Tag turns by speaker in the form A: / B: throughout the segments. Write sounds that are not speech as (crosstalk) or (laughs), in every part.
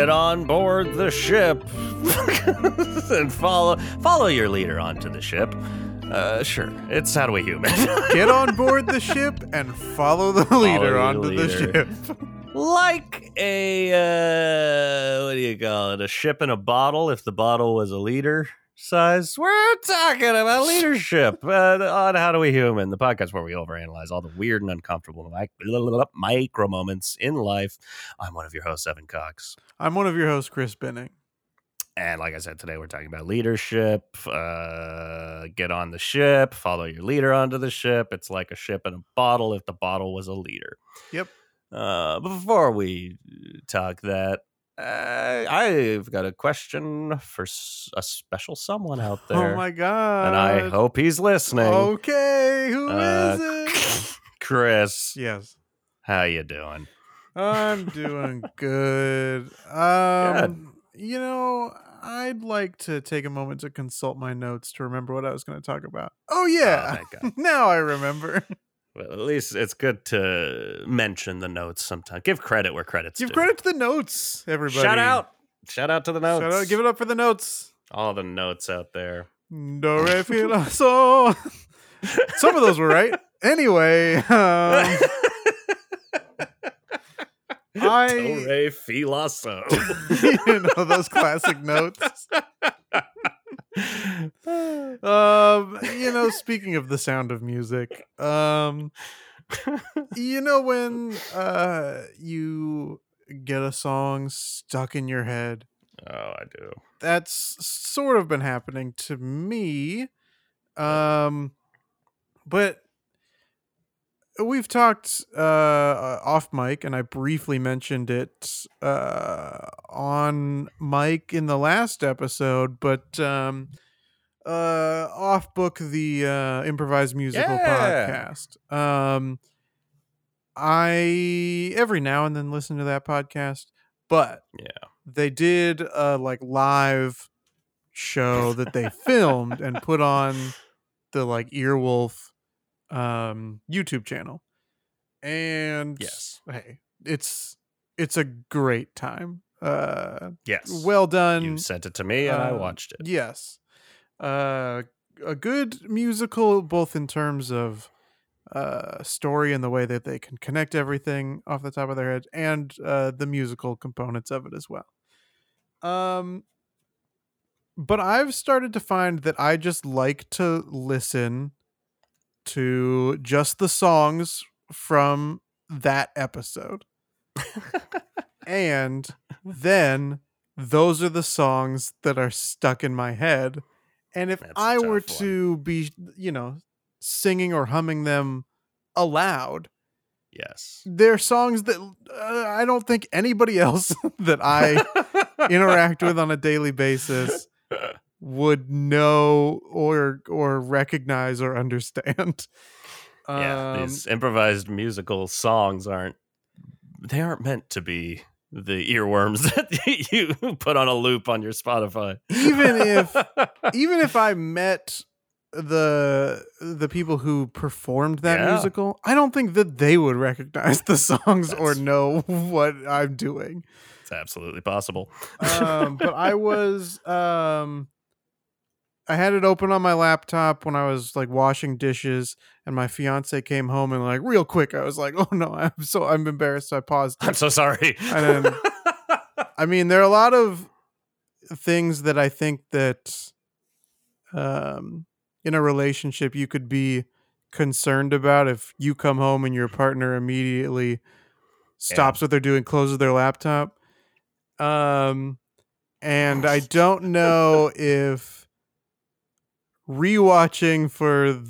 A: get on board the ship (laughs) and follow follow your leader onto the ship. Uh, sure, it's how do we human. (laughs)
B: Get on board the ship and follow the leader
A: your
B: onto the ship.
A: like a uh, what do you call it? A ship in a bottle. If the bottle was a liter size, we're talking about leadership uh, on how do we human, the podcast where we overanalyze all the weird and uncomfortable mic- micro moments in life. I'm one of your hosts, Evan Cox.
B: I'm one of your hosts, Chris Benning.
A: And like I said, today we're talking about leadership. Uh, get on the ship, follow your leader onto the ship. It's like a ship in a bottle if the bottle was a leader.
B: Yep.
A: Uh, before we talk that, uh, I've got a question for a special someone out there.
B: Oh my god.
A: and I hope he's listening.
B: Okay, who is
A: Uh,
B: it?
A: Chris,
B: yes.
A: how you doing?
B: I'm doing (laughs) good. Um, you know, I'd like to take a moment to consult my notes to remember what I was going to talk about. Oh yeah,
A: thank (laughs) God.
B: now I remember.
A: Well, at least it's good to mention the notes sometimes. Give credit where credit's
B: Give
A: due.
B: credit to the notes, everybody.
A: Shout out. Shout out to the notes.
B: Shout out. Give it up for the notes.
A: All the notes out there.
B: Do re fi la sol. Some of those were right. Anyway, um, (laughs) I
A: Do, re, fi, la, so.
B: you know those classic notes. (laughs) (laughs) Um, you know, speaking of the sound of music, um, you know when uh you get a song stuck in your head,
A: oh, I do.
B: that's sort of been happening to me. Um, but we've talked uh off mic and I briefly mentioned it uh on mic in the last episode, but um uh off book the uh improvised musical
A: Yeah.
B: podcast. Um I every now and then listen to that podcast, but
A: Yeah.
B: they did a like live show that they (laughs) filmed and put on the like Earwolf um YouTube channel. And
A: Yes.
B: hey, it's it's a great time. Uh
A: Yes.
B: well done.
A: you sent it to me and I
B: uh,
A: watched it.
B: Yes. Uh a good musical both in terms of uh story and the way that they can connect everything off the top of their head and uh the musical components of it as well. Um but I've started to find that I just like to listen to just the songs from that episode. and then those are the songs that are stuck in my head. And if
A: That's
B: I were
A: one.
B: to be, you know, singing or humming them aloud,
A: Yes.
B: they're songs that uh, I don't think anybody (laughs) else that I interact with on a daily basis (laughs) would know or or recognize or understand. (laughs)
A: yeah.
B: Um,
A: These improvised musical songs aren't. They aren't meant to be the earworms (laughs) that you put on a loop on your Spotify.
B: Even if- (laughs) even if I met the the people who performed that
A: Yeah.
B: musical, I don't think that they would recognize the songs or know what I'm doing.
A: it's absolutely possible.
B: Um, but I was um, I had it open on my laptop when I was like washing dishes, and my fiance came home and like real quick, I was like, "Oh no, I'm so I'm embarrassed." So I paused.
A: I'm so sorry.
B: And then- I mean, there are a lot of things that I think that um in a relationship you could be concerned about if you come home and your partner immediately stops what they're doing, closes their laptop. Um and I don't know (laughs) if rewatching for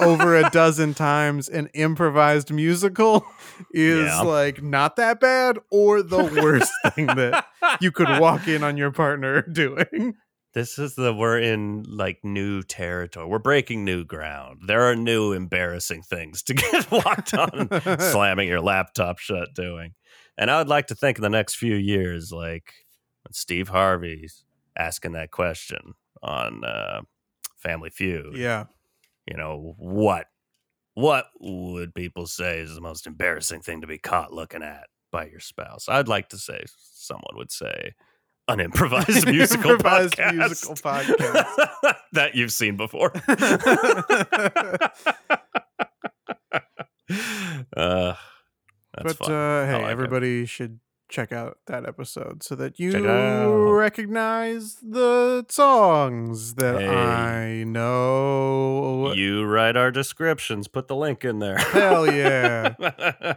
B: over a (laughs) dozen times an improvised musical is
A: Yeah.
B: like not that bad or the worst thing that you could (laughs) walk in on your partner (laughs) doing.
A: This is the we're in like new territory. We're breaking new ground. There are new embarrassing things to get walked on, slamming your laptop shut doing. And I would like to think in the next few years, like when Steve Harvey's asking that question on uh, Family Feud.
B: Yeah.
A: You know what? What would people say is the most embarrassing thing to be caught looking at? by your spouse. I'd like to say someone would say an improvised (laughs) musical
B: Improvised
A: podcast.
B: musical (laughs) podcast.
A: that you've seen before. (laughs) uh, that's
B: but uh, hey,
A: like it.
B: everybody should check out that episode so that you
A: Check it out.
B: recognize the songs that
A: Hey.
B: I know.
A: you write our descriptions. Put the link in there.
B: Hell yeah. (laughs)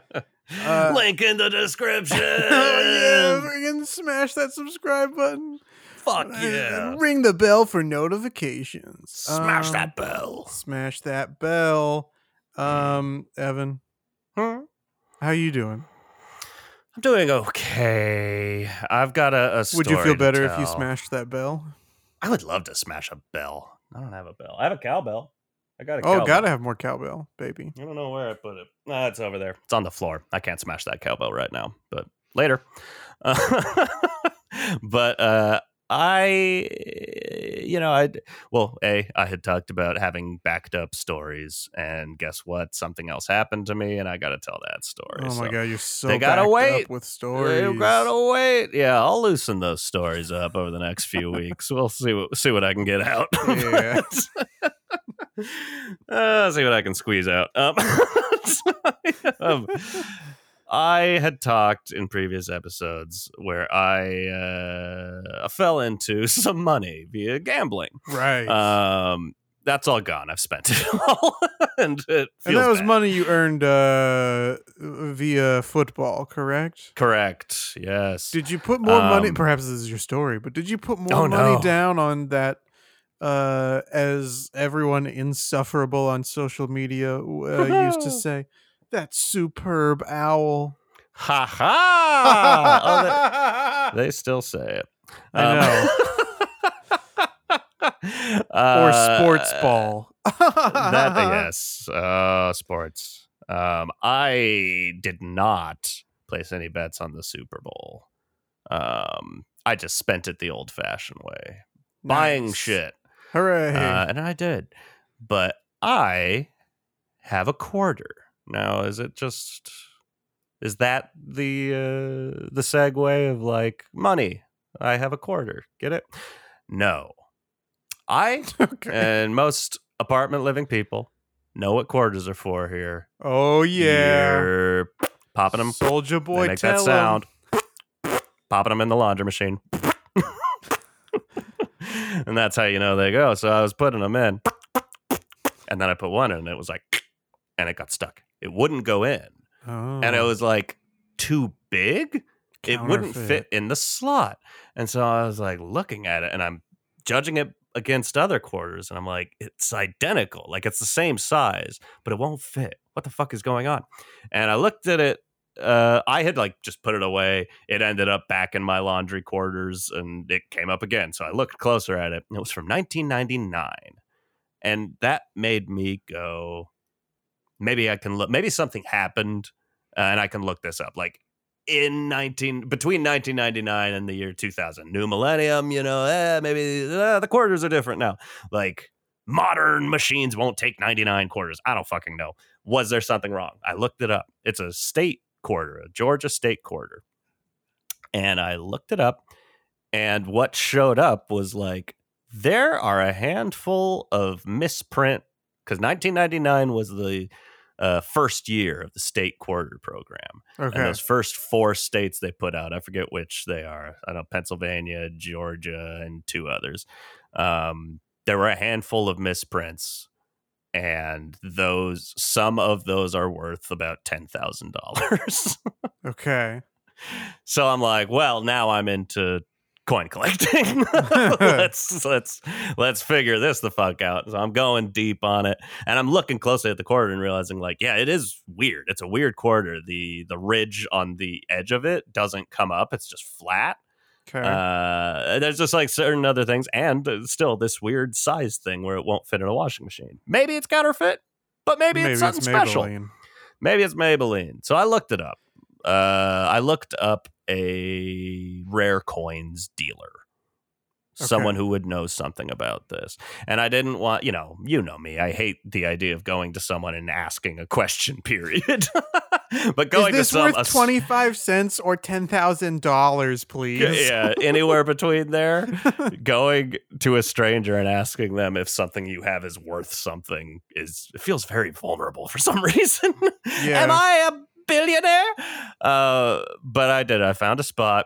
B: Uh,
A: link in the description. (laughs)
B: Hell yeah, freaking smash that subscribe button.
A: Fuck yeah.
B: and ring the bell for notifications.
A: Smash
B: Um,
A: that bell.
B: Smash that bell. Um, Evan,
A: Hmm?
B: how you doing?
A: I'm doing okay. I've got a, a
B: Would you feel better if you smashed that bell?
A: I would love to smash a bell. I don't have a bell. I have a cowbell. I got a
B: Oh,
A: cowbell.
B: gotta have more cowbell, baby.
A: I don't know where I put it. Ah, it's over there. It's on the floor. I can't smash that cowbell right now, but later. Uh, (laughs) but uh, I, you know, I well, a I had talked about having backed up stories, and guess what? Something else happened to me, and I got to tell that story.
B: Oh my
A: So
B: god, you're so
A: they gotta wait.
B: up with stories.
A: You gotta wait. Yeah, I'll loosen those stories up over the next few weeks. We'll see what see what I can get out.
B: Yeah. (laughs)
A: uh, see what I can squeeze out. Um, (laughs) um, I had talked in previous episodes where I uh, fell into (laughs) some money via gambling.
B: right.
A: Um, that's all gone. I've spent it (laughs) all, and it
B: and that was
A: bad.
B: money you earned uh, via football, correct?
A: Correct. Yes.
B: Did you put more money?
A: Um,
B: Perhaps this is your story, but did you put more
A: Oh,
B: money
A: no.
B: down on that? Uh, as everyone insufferable on social media uh, used to (laughs) say, that superb owl.
A: Ha ha! (laughs) Oh, they, they still say it.
B: I
A: know. (laughs)
B: or sports ball.
A: that (laughs) yes, uh, sports. Um, I did not place any bets on the Super Bowl. Um, I just spent it the old-fashioned way, buying shit,
B: Hooray!
A: uh, and I did. But I have a quarter now. Is it just? Is that the uh, the segue of like money? I have a quarter. Get it? No. I (laughs)
B: okay.
A: and most apartment living people know what quarters are for here.
B: oh yeah,
A: You're popping them,
B: Soldier boy,
A: make that sound, popping them in the laundry machine. (laughs) and that's how you know they go. So I was putting them in, and then I put one in, and it was like, and it got stuck. It wouldn't go in,
B: Oh,
A: and it was like too big. It wouldn't fit in the slot. And so I was like looking at it and I'm judging it against other quarters and I'm like, it's identical. Like it's the same size, but it won't fit. What the fuck is going on? And I looked at it. Uh, I had like just put it away. It ended up back in my laundry quarters and it came up again. So I looked closer at it. and It was from 1999. And that made me go, maybe I can look, maybe something happened uh, and I can look this up. Like in 19 between 1999 and the year 2000 new millennium you know eh, maybe uh, the quarters are different now. Like modern machines won't take 99 quarters. I don't fucking know. Was there something wrong? I looked it up. It's a state quarter a georgia state quarter. And i looked it up and what showed up was like there are a handful of misprint because 1999 was the uh, first year of the state quarter program
B: okay.
A: and those first four states they put out, I forget which they are. I know Pennsylvania, Georgia, and two others. Um, there were a handful of misprints, and those some of those are worth about ten thousand dollars. (laughs)
B: okay.
A: so I'm like, well, now I'm into coin collecting. (laughs) (laughs) let's let's let's figure this the fuck out. So I'm going deep on it, and I'm looking closely at the quarter and realizing, like, yeah, it is weird. It's a weird quarter. the The ridge on the edge of it doesn't come up; it's just flat.
B: Okay.
A: Uh, there's just like certain other things, and uh, still this weird size thing where it won't fit in a washing machine. Maybe it's counterfeit, but maybe, it's something special. Maybe it's Maybelline. So I looked it up. Uh, I looked up a rare coins dealer, someone who would know something about this. And I didn't want, you know, you know me. I hate the idea of going to someone and asking a question. (laughs) Period. but going
B: Is this
A: to some
B: worth
A: a-
B: twenty five cents or ten thousand dollars, please?
A: yeah, anywhere (laughs) between there, (laughs) going to a stranger and asking them if something you have is worth something is it feels very vulnerable for some reason.
B: Yeah.
A: Am I a billionaire? Uh, but I did. I found a spot,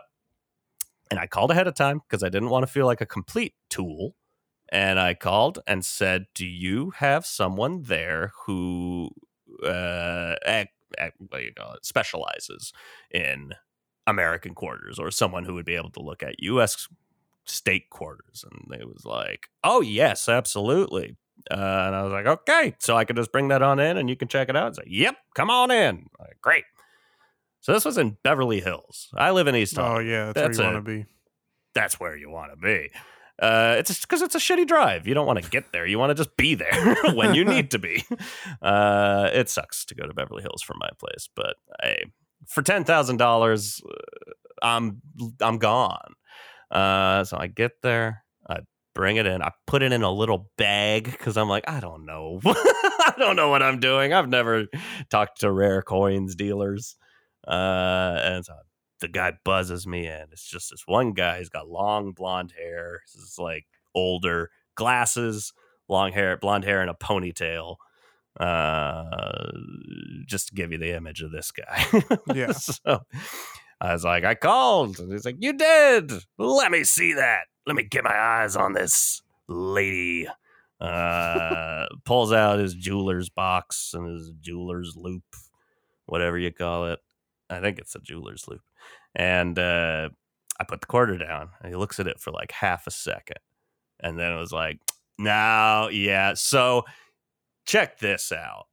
A: and I called ahead of time because I didn't want to feel like a complete tool. And I called and said, "Do you have someone there who, uh, what do you call it, specializes in American quarters, or someone who would be able to look at U.S. state quarters?" And they was like, "Oh yes, absolutely." Uh, and I was like, "Okay, so I can just bring that on in, and you can check it out." It's like, "Yep, come on in." Like, Great. So this was in Beverly Hills. I live in East
B: Oh yeah, that's,
A: That's
B: where you want to be.
A: that's where you want to be. Uh, it's because it's a shitty drive. You don't want to get there. You want to just be there (laughs) when you need to be. (laughs) Uh, it sucks to go to Beverly Hills from my place, but hey, for ten thousand dollars, I'm I'm gone. Uh, so I get there, bring it in, I put it in a little bag because I'm like, I don't know, (laughs) I don't know what I'm doing. I've never talked to rare coins dealers, uh, and so the guy buzzes me in. It's just this one guy. He's got long blonde hair. He's like older, glasses, long hair, blonde hair, and a ponytail. Uh, just to give you the image of this guy. (laughs)
B: Yeah.
A: so I was like, I called. And he's like, You did. Let me see that. Let me get my eyes on this lady. Uh, (laughs) pulls out his jeweler's box and his jeweler's loupe, whatever you call it. I think it's a jeweler's loupe. And uh, I put the quarter down and he looks at it for like half a second. And then it was like, no, yeah. So check this out.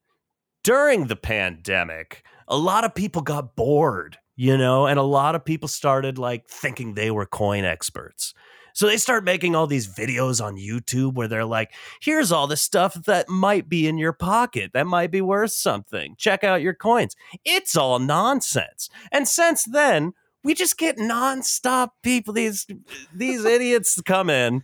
A: During the pandemic, a lot of people got bored, you know, and a lot of people started like thinking they were coin experts. So they start making all these videos on YouTube where they're like, here's all the stuff that might be in your pocket that might be worth something. Check out your coins. It's all nonsense. And since then, we just get nonstop people, these these (laughs) idiots come in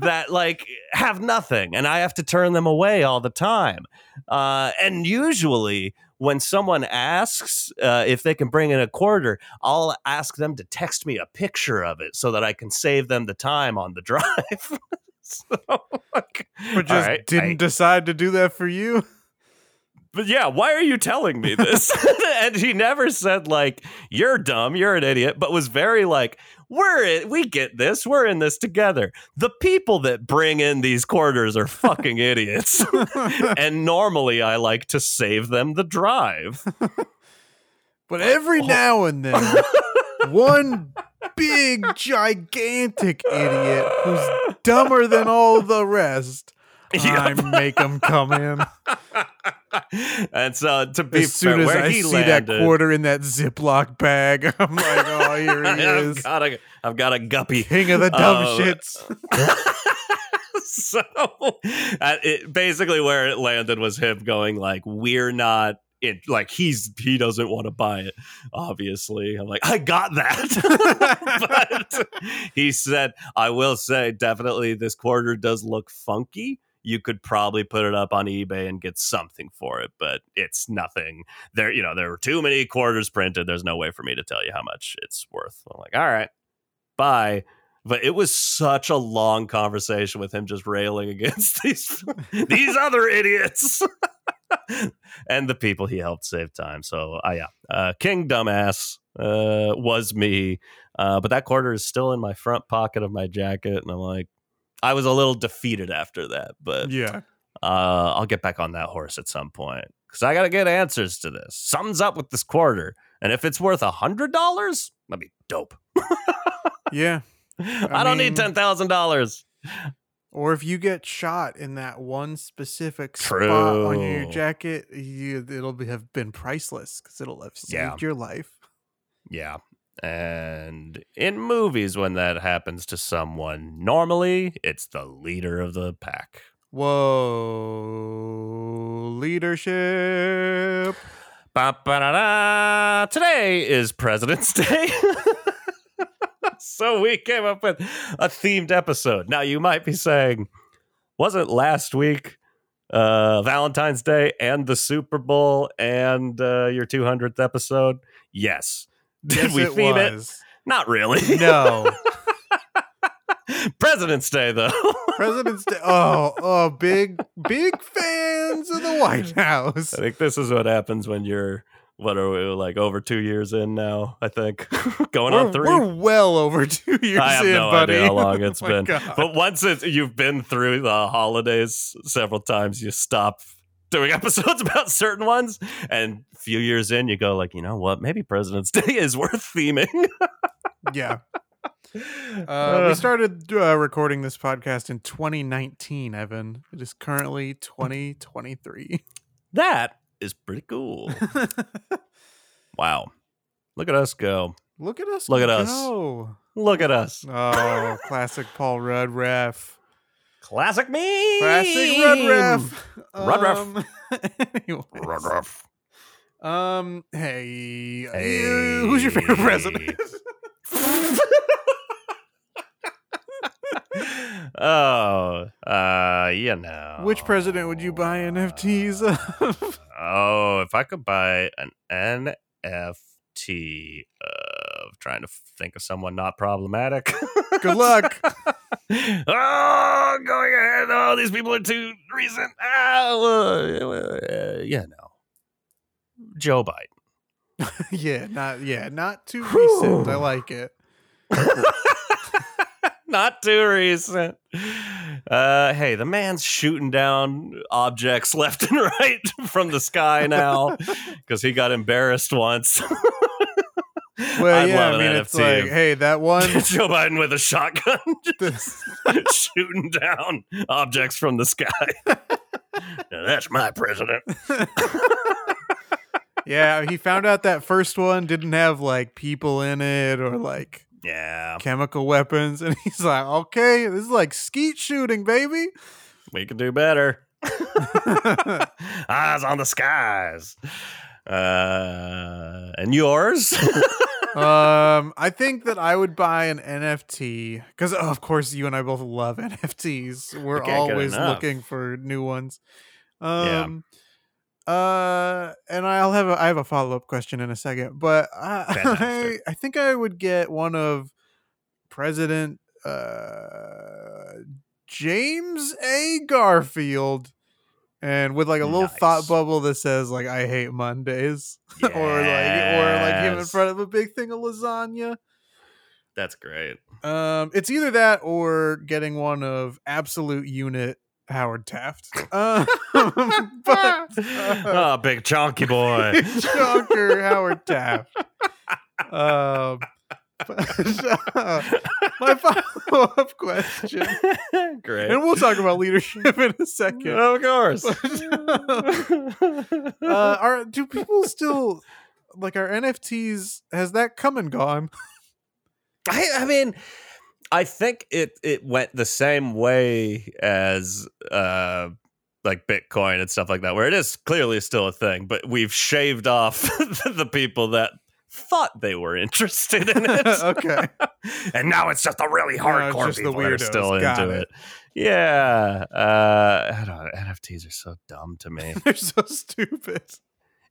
A: that like have nothing, and I have to turn them away all the time. Uh, and usually, when someone asks uh, if they can bring in a quarter, I'll ask them to text me a picture of it so that I can save them the time on the (laughs) drive. so, like,
B: But just
A: right,
B: didn't
A: I-
B: decide to do that for you.
A: but yeah, why are you telling me this? (laughs) and he never said like you're dumb, you're an idiot, but was very like we're we get this, we're in this together. The people that bring in these quarters are fucking (laughs) idiots. (laughs) and normally I like to save them the drive. (laughs)
B: But every
A: Oh.
B: now and then, one big, gigantic idiot who's dumber than all the rest, I make them come in.
A: And so to be
B: As soon
A: fair,
B: as
A: where
B: I see
A: landed,
B: that quarter in that Ziploc bag, (laughs) I'm like, oh, here he (laughs)
A: I've
B: is.
A: got a I've got a guppy.
B: King of the dumb
A: Uh,
B: shits. (laughs)
A: so uh, it, basically where it landed was him going like we're not it like he's he doesn't want to buy it obviously i'm like i got that but he said i will say definitely this quarter does look funky you could probably put it up on ebay and get something for it but it's nothing. There you know there were too many quarters printed. There's no way for me to tell you how much it's worth. I'm like all right bye. But it was such a long conversation with him just railing (laughs) against these these other idiots. (laughs) And the people he helped save time. So, uh, yeah, uh, King Dumbass uh, was me, uh, but that quarter is still in my front pocket of my jacket, and I'm like, I was a little defeated after that, but
B: Yeah.
A: uh, I'll get back on that horse at some point because I got to get answers to this. Something's up with this quarter, and if it's worth a hundred dollars, that'd be dope. (laughs)
B: Yeah.
A: I, don't
B: mean-
A: need ten thousand dollars.
B: Or if you get shot in that one specific spot on your jacket, you, it'll be, have been priceless because it'll have saved
A: Yeah.
B: your life.
A: Yeah. And in movies, when that happens to someone, normally it's the leader of the pack.
B: Whoa, leadership.
A: Ba-ba-da-da. Today is President's (laughs) Day. so we came up with a themed episode. Now, you might be saying, wasn't last week uh, Valentine's Day and the Super Bowl and uh, your 200th episode? Yes. Did
B: Yes,
A: we
B: it
A: theme it?
B: was.
A: Not really.
B: No. (laughs)
A: President's Day, though.
B: President's Day. Oh, oh, big, big fans of the White (laughs) House.
A: I think this is what happens when you're, what are we, like over two years in now? I think. (laughs) Going
B: We're,
A: on 3
B: we're well over two years
A: I have
B: in,
A: no
B: buddy.
A: idea how long oh it's
B: Oh
A: been.
B: God.
A: But once it, you've been through the holidays several times, you stop doing (laughs) episodes about certain ones. And a few years in, you go like, you know what? Maybe President's (laughs) Day is worth theming. (laughs)
B: yeah. Uh, we started uh, recording this podcast in 2019, Evan. It is currently 2023.
A: that is pretty cool. wow. Look at us go.
B: Look at us.
A: Look at us.
B: go.
A: Look at us.
B: Oh, classic Paul Rudd ref.
A: Classic me.
B: Classic. Rudd ref. Um, (laughs)
A: ref.
B: Um, hey, uh, who's your favorite president? (laughs)
A: oh, uh, you know.
B: Which president would you buy NFTs of?
A: Oh, if I could buy an NFT of trying to think of someone not problematic.
B: Good luck. (laughs)
A: oh, going ahead. Oh, these people are too recent. Ah, uh, uh, yeah, no. Joe Biden. (laughs)
B: yeah, not yeah, not too recent. I like it. (laughs)
A: Not too recent. Uh, hey, the man's shooting down objects left and right from the sky now because he got embarrassed once.
B: Well,
A: I'd
B: yeah, I mean, it's
A: NFT
B: like, hey, that one. (laughs)
A: Joe Biden with a shotgun (laughs)
B: this- (laughs)
A: shooting down objects from the sky. That's my president.
B: yeah, he found out that first one didn't have like people in it or like
A: Yeah,
B: chemical weapons, and he's like, okay, this is like skeet shooting, baby.
A: we can do better. Eyes on the skies. Uh, and yours?
B: Um, I think that I would buy an NFT because, of course, you and I both love (laughs) NFTs. We're always looking for new ones. Um, uh, and I'll have a I have a follow up question in a second, but I, I (laughs) I think I would get one of President uh James A. Garfield. And with like a little thought bubble that says like I hate Mondays (laughs) or like or like him in front of a big thing of lasagna.
A: That's great.
B: Um, it's either that or getting one of absolute unit Howard Taft. (laughs) Um, (laughs) but
A: oh, big chunky boy.
B: Chunker Howard Taft. Um, uh, (laughs) my follow up question,
A: great.
B: and we'll talk about leadership in a second.
A: of course.
B: Uh, (laughs) are do people still like our NFTs? Has that come and gone?
A: I, I mean, I think it it went the same way as uh like Bitcoin and stuff like that, where it is clearly still a thing, but we've shaved off (laughs) the people that thought they were interested in it. (laughs)
B: okay.
A: and now it's just the really hardcore
B: just the
A: people that are still
B: Got
A: into
B: it.
A: it. Yeah. Uh I don't know. NFTs are so dumb to me. (laughs)
B: They're so stupid.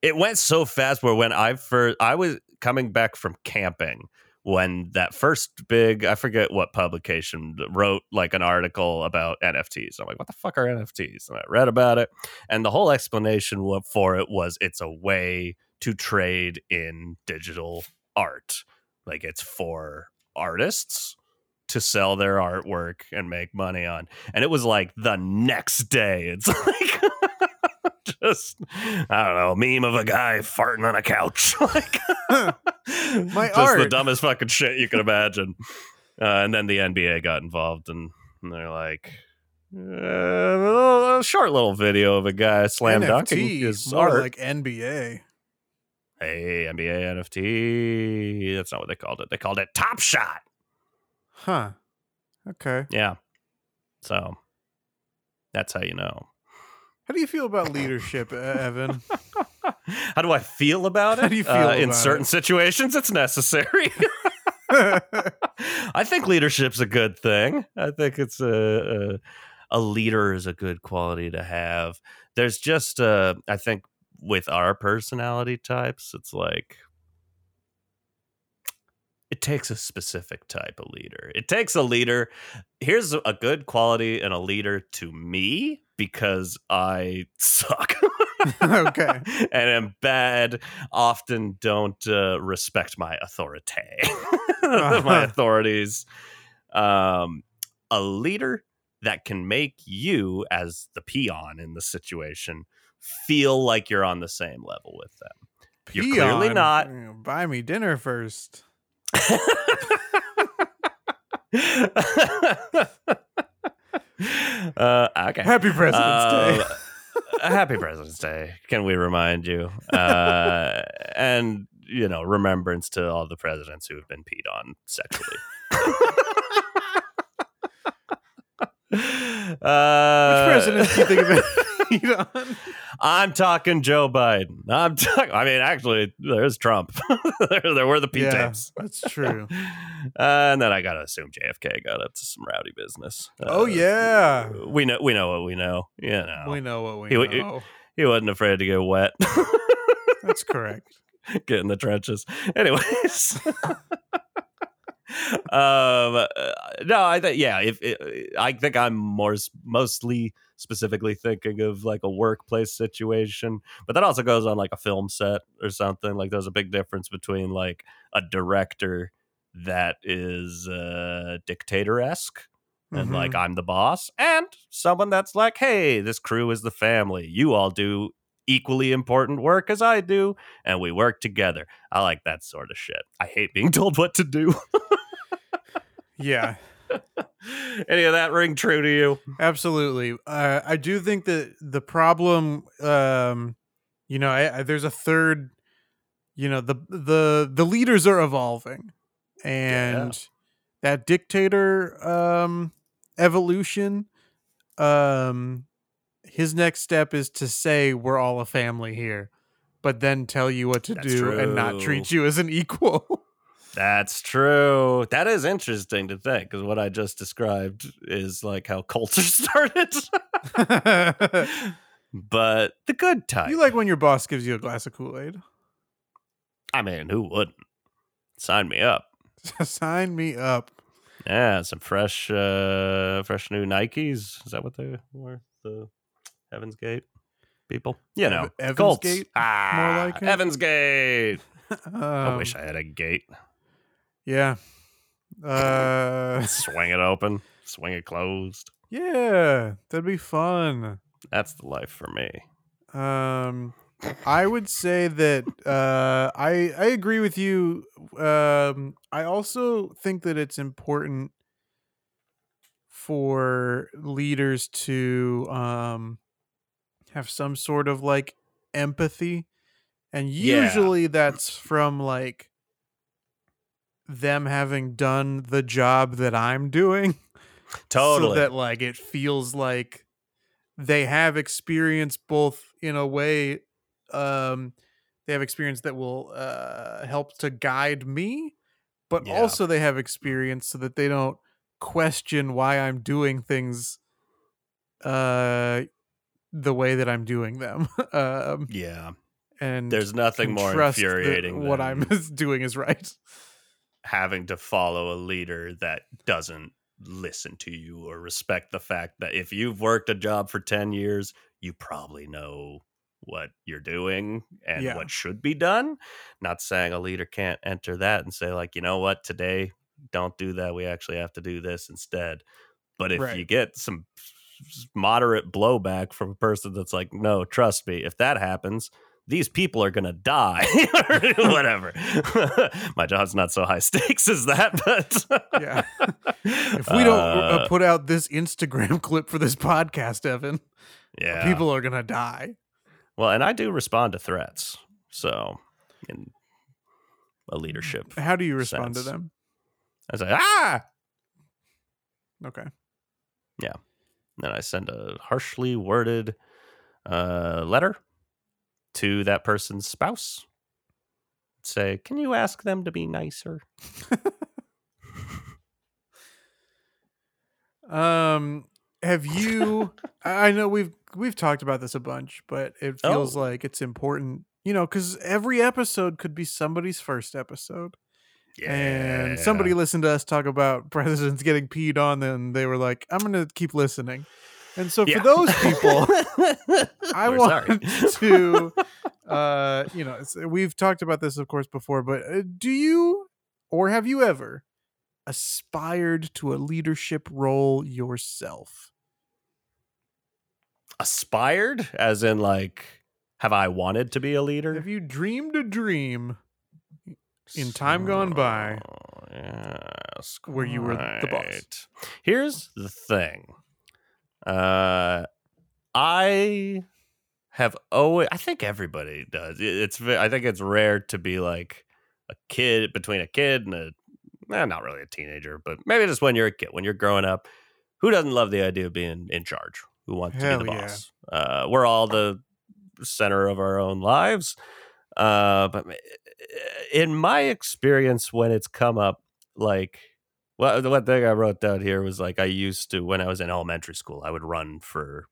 A: it went so fast where when I first I was coming back from camping when that first big I forget what publication wrote like an article about NFTs. I'm like, what the fuck are NFTs? And I read about it, and the whole explanation for it was it's a way to trade in digital art. Like it's for artists to sell their artwork and make money on. And it was like the next day. It's (laughs) like (laughs) just I don't know, meme of a guy farting on a couch. (laughs) like
B: My
A: just the dumbest fucking shit you can imagine. Uh, and then the NBA got involved and, and they're like uh, a, short little video of a guy slam dunking
B: NFT,
A: his
B: more
A: art.
B: like NBA.
A: Hey, NBA NFT. That's not what they called it. They called it Top Shot.
B: Huh. Okay.
A: Yeah. So that's how you know.
B: How do you feel about leadership, Evan? (laughs)
A: How do I feel about it?
B: How do you feel
A: Uh, in certain
B: it?
A: situations, it's necessary. (laughs) (laughs) I think leadership's a good thing. I think it's a, a a leader is a good quality to have. There's just uh I think with our personality types, it's like it takes a specific type of leader. It takes a leader. Here's a good quality in a leader to me because I (laughs) suck.
B: Okay. (laughs)
A: and am bad, often don't uh, respect my authority, (laughs) my authorities. Um, a leader that can make you, as the peon in the situation, feel like you're on the same level with them. You're clearly not.
B: Buy me dinner first. (laughs)
A: uh, okay.
B: Happy President's Day.
A: Uh, (laughs) happy President's Day. Can we remind you? Uh, and, you know, remembrance to all the presidents who have been peed on sexually. uh, (laughs)
B: Which president do you think of it? (laughs) on?
A: I'm talking Joe Biden. I'm (laughs) talking. I mean, actually, there's Trump. (laughs) there, there were the P
B: yeah,
A: tapes.
B: that's true.
A: Uh, and then I gotta assume JFK got up to some rowdy business.
B: oh
A: Uh,
B: yeah,
A: we know we know what we know. You know,
B: we know what we
A: He- he-
B: know.
A: he wasn't afraid to get wet,
B: That's correct.
A: get in the trenches. Anyways, um, uh, no, I think yeah. If I think I'm more mostly specifically thinking of like a workplace situation, but that also goes on like a film set or something. Like there's a big difference between like a director that is uh, dictator esque and
B: Mhm.
A: like I'm the boss, and someone that's like, hey, this crew is the family. You all do equally important work as I do, and we work together. I like that sort of shit. I hate being (laughs) told what to do.
B: Yeah, (laughs)
A: Any of that ring true to you?
B: absolutely. Uh, I do think that the problem, um, you know, I, I, there's a third. You know, the the the leaders are evolving, and that dictator um, evolution. Um, his next step is to say we're all a family here, but then tell you what to
A: That's
B: do and not treat you as an equal. (laughs)
A: That's true. That is interesting to think because what I just described is like how (laughs) culture started. (laughs) but the good type.
B: you like when your boss gives you a glass of Kool Aid?
A: I mean, who wouldn't? Sign me up. (laughs)
B: Sign me up.
A: Yeah, some fresh, uh, fresh new Nikes. Is that what they were? The Heaven's Gate people. You know,
B: Ev-
A: Colts.
B: Evansgate,
A: Ah,
B: like it?
A: Heaven's Gate. I
B: Um,
A: wish I had a gate.
B: Yeah. Uh, (laughs)
A: Swing it open, swing it closed.
B: yeah, that'd be fun.
A: That's the life for me.
B: Um, I would say that uh, I I agree with you. Um, I also think that it's important for leaders to um, have some sort of like empathy, and
A: Yeah.
B: usually that's from like them having done the job that I'm doing (laughs)
A: Totally.
B: so that like it feels like they have experience both in a way um they have experience that will uh help to guide me but
A: Yeah.
B: also they have experience so that they don't question why I'm doing things uh the way that I'm doing them (laughs) um
A: yeah.
B: and
A: There's nothing more infuriating
B: what I'm (laughs) doing is right
A: having to follow a leader that doesn't listen to you or respect the fact that if you've worked a job for 10 years, you probably know what you're doing and
B: Yeah.
A: what should be done. Not saying a leader can't enter that and say, like, you know what, today, don't do that. We actually have to do this instead. But if you get some moderate blowback from a person that's like, no, trust me, if that happens, these people are gonna die or (laughs) (laughs) whatever. (laughs) My job's not so high stakes as that, but
B: Yeah. if we don't uh,
A: Uh,
B: put out this Instagram clip for this podcast, Evan,
A: yeah,
B: people are gonna die.
A: Well, and I do respond to threats, so in a leadership,
B: How do you respond
A: sense.
B: to them?
A: I say ah,
B: Okay. Yeah.
A: Then I send a harshly worded uh, letter to that person's spouse. Say, can you ask them to be nicer?
B: Um, have you? (laughs) I know we've we've talked about this a bunch, but it feels
A: Oh.
B: like it's important, you know, because every episode could be somebody's first episode. Yeah. And somebody listened to us talk about (laughs) presidents getting peed on, and they were like, "I'm gonna keep listening." And so
A: Yeah.
B: for those people, (laughs) I
A: We're
B: want (laughs) to, uh, you know, we've talked about this, of course, before, but uh, do you or have you ever aspired to a leadership role yourself?
A: aspired, as in like, have I wanted to be a leader?
B: Have you dreamed a dream in time gone by
A: yes,
B: where you were the boss?
A: Here's the thing. Uh, I have always. I think everybody does. It's. I think it's rare to be like a kid between a kid and a. Eh, not really a teenager, but maybe just when you're a kid, when you're growing up. Who doesn't love the idea of being in charge? Who wants to be the
B: yeah.
A: boss? Uh, we're all the center of our own lives. Uh, but in my experience, when it's come up, like, well, the one thing I wrote down here was like, I used to, when I was in elementary school, I would run for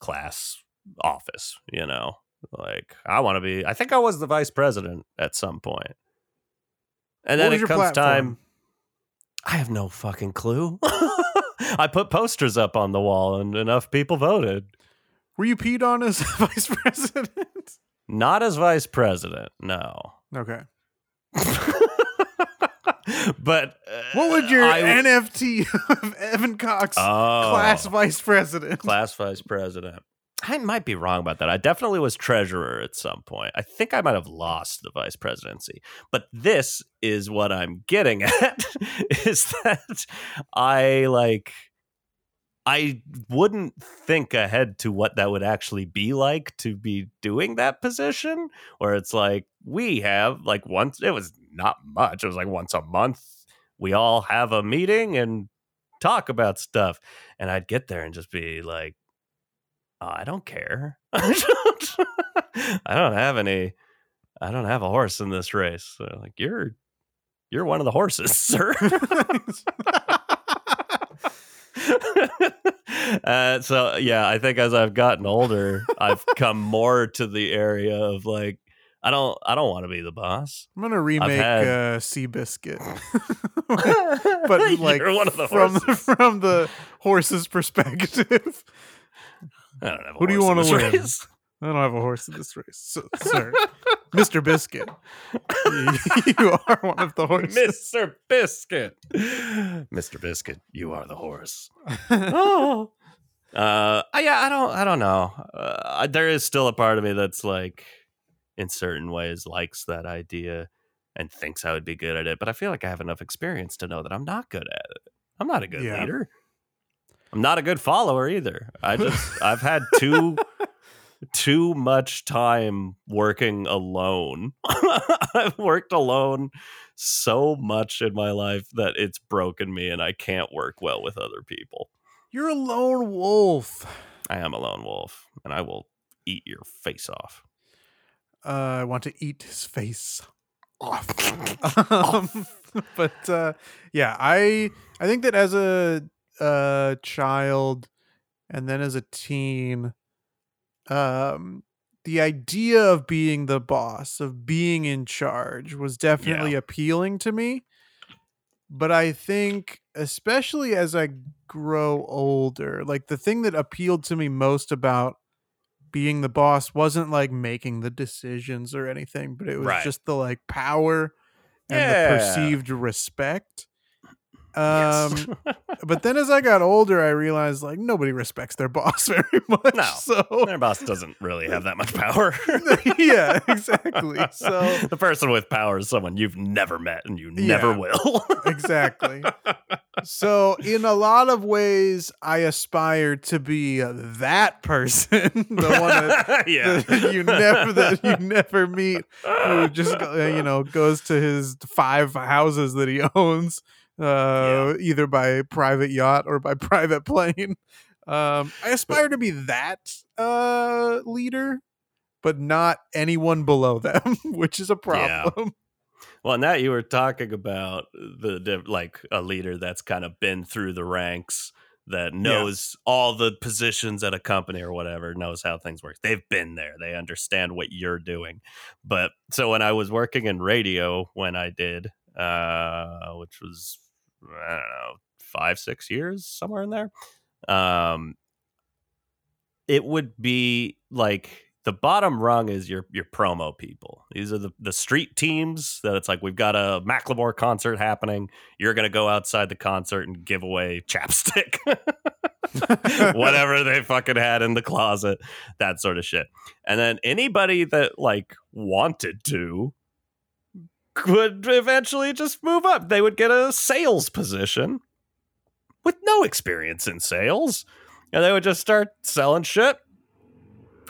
A: class office, you know, like, I want to be, I think I was the vice president at some point. And then it comes
B: platform?
A: time, I have no fucking clue. (laughs) I put posters up on the wall and enough people voted.
B: Were you peed on as (laughs) vice president?
A: Not as vice president, no.
B: okay. (laughs)
A: but uh,
B: What would your
A: I-
B: NFT of Evan Cox
A: oh,
B: class vice president?
A: class vice president? I might be wrong about that. I definitely was treasurer at some point. I think I might have lost the vice presidency. But this is what I'm getting (laughs) at is that I like I wouldn't think ahead to what that would actually be like to be doing that position where it's like we have like once it was not much it was like once a month we all have a meeting and talk about stuff and I'd get there and just be like oh, I don't care. (laughs) I don't, have any I don't have a horse in this race so like you're you're one of the horses (laughs) sir. Uh, so yeah, I think as I've gotten older, I've come more to the area of like, I don't, I don't want to be the boss.
B: I'm gonna remake
A: had-
B: uh, Seabiscuit, (laughs) but like
A: You're one of the
B: from
A: horses.
B: from the horse's perspective.
A: I don't have a
B: Who do you wanna win?
A: race.
B: I don't have a horse in this race, so, sir, Mister Biscuit. (laughs) you are one of the horses.
A: Mr. Biscuit, Mr. Biscuit, you are the horse. oh. (laughs) Uh, yeah, I don't, I don't know. Uh, there is still a part of me that's like, in certain ways, likes that idea and thinks I would be good at it. But I feel like I have enough experience to know that I'm not good at it. I'm not a good
B: Yeah.
A: leader. I'm not a good follower either. I just, (laughs) I've had too, too much time working alone. (laughs) I've worked alone so much in my life that it's broken me and I can't work well with other people.
B: You're a lone wolf.
A: I am a lone wolf and I will eat your face off.
B: Uh, I want to eat his face off. (laughs) um, (laughs) but uh, yeah, I I think that as a uh, child and then as a teen, um, the idea of being the boss, of being in charge, was definitely appealing to me. But I think, especially as I grow older, like the thing that appealed to me most about being the boss wasn't like making the decisions or anything, but it was
A: Right.
B: just the like power and
A: Yeah.
B: the perceived respect.
A: Yes.
B: Um, (laughs) but then as I got older, I realized like nobody respects their (laughs) boss very much.
A: No.
B: So
A: Their boss doesn't really have that much power. (laughs)
B: yeah, exactly. So
A: the person with power is someone you've never met and you never
B: Yeah.
A: will.
B: exactly. So in a lot of ways, I aspire to be that person, the one that,
A: yeah.
B: that you never that you never meet, who just you know goes to his five houses that he owns, uh, either by private yacht or by (laughs) private plane. Um, I aspire to be that uh, leader, but not anyone below them, (laughs) which is a
A: Yeah.
B: problem. (laughs)
A: Well, and that you were talking about the like a leader that's kind of been through the ranks that knows all the positions at a company or whatever, knows how things work. They've been there. They understand what you're doing. But so when I was working in radio when I did, uh, which was I don't know, five, six years, somewhere in there. Um it would be like the bottom rung is your your promo people. These are the, the street teams that it's like we've got a Macklemore concert happening. You're gonna go outside the concert and give away (laughs) chapstick. (laughs) Whatever they fucking had in the closet, that sort of shit. And then anybody that like wanted to could eventually just move up. They would get a sales position with no experience in sales. And they would just start selling shit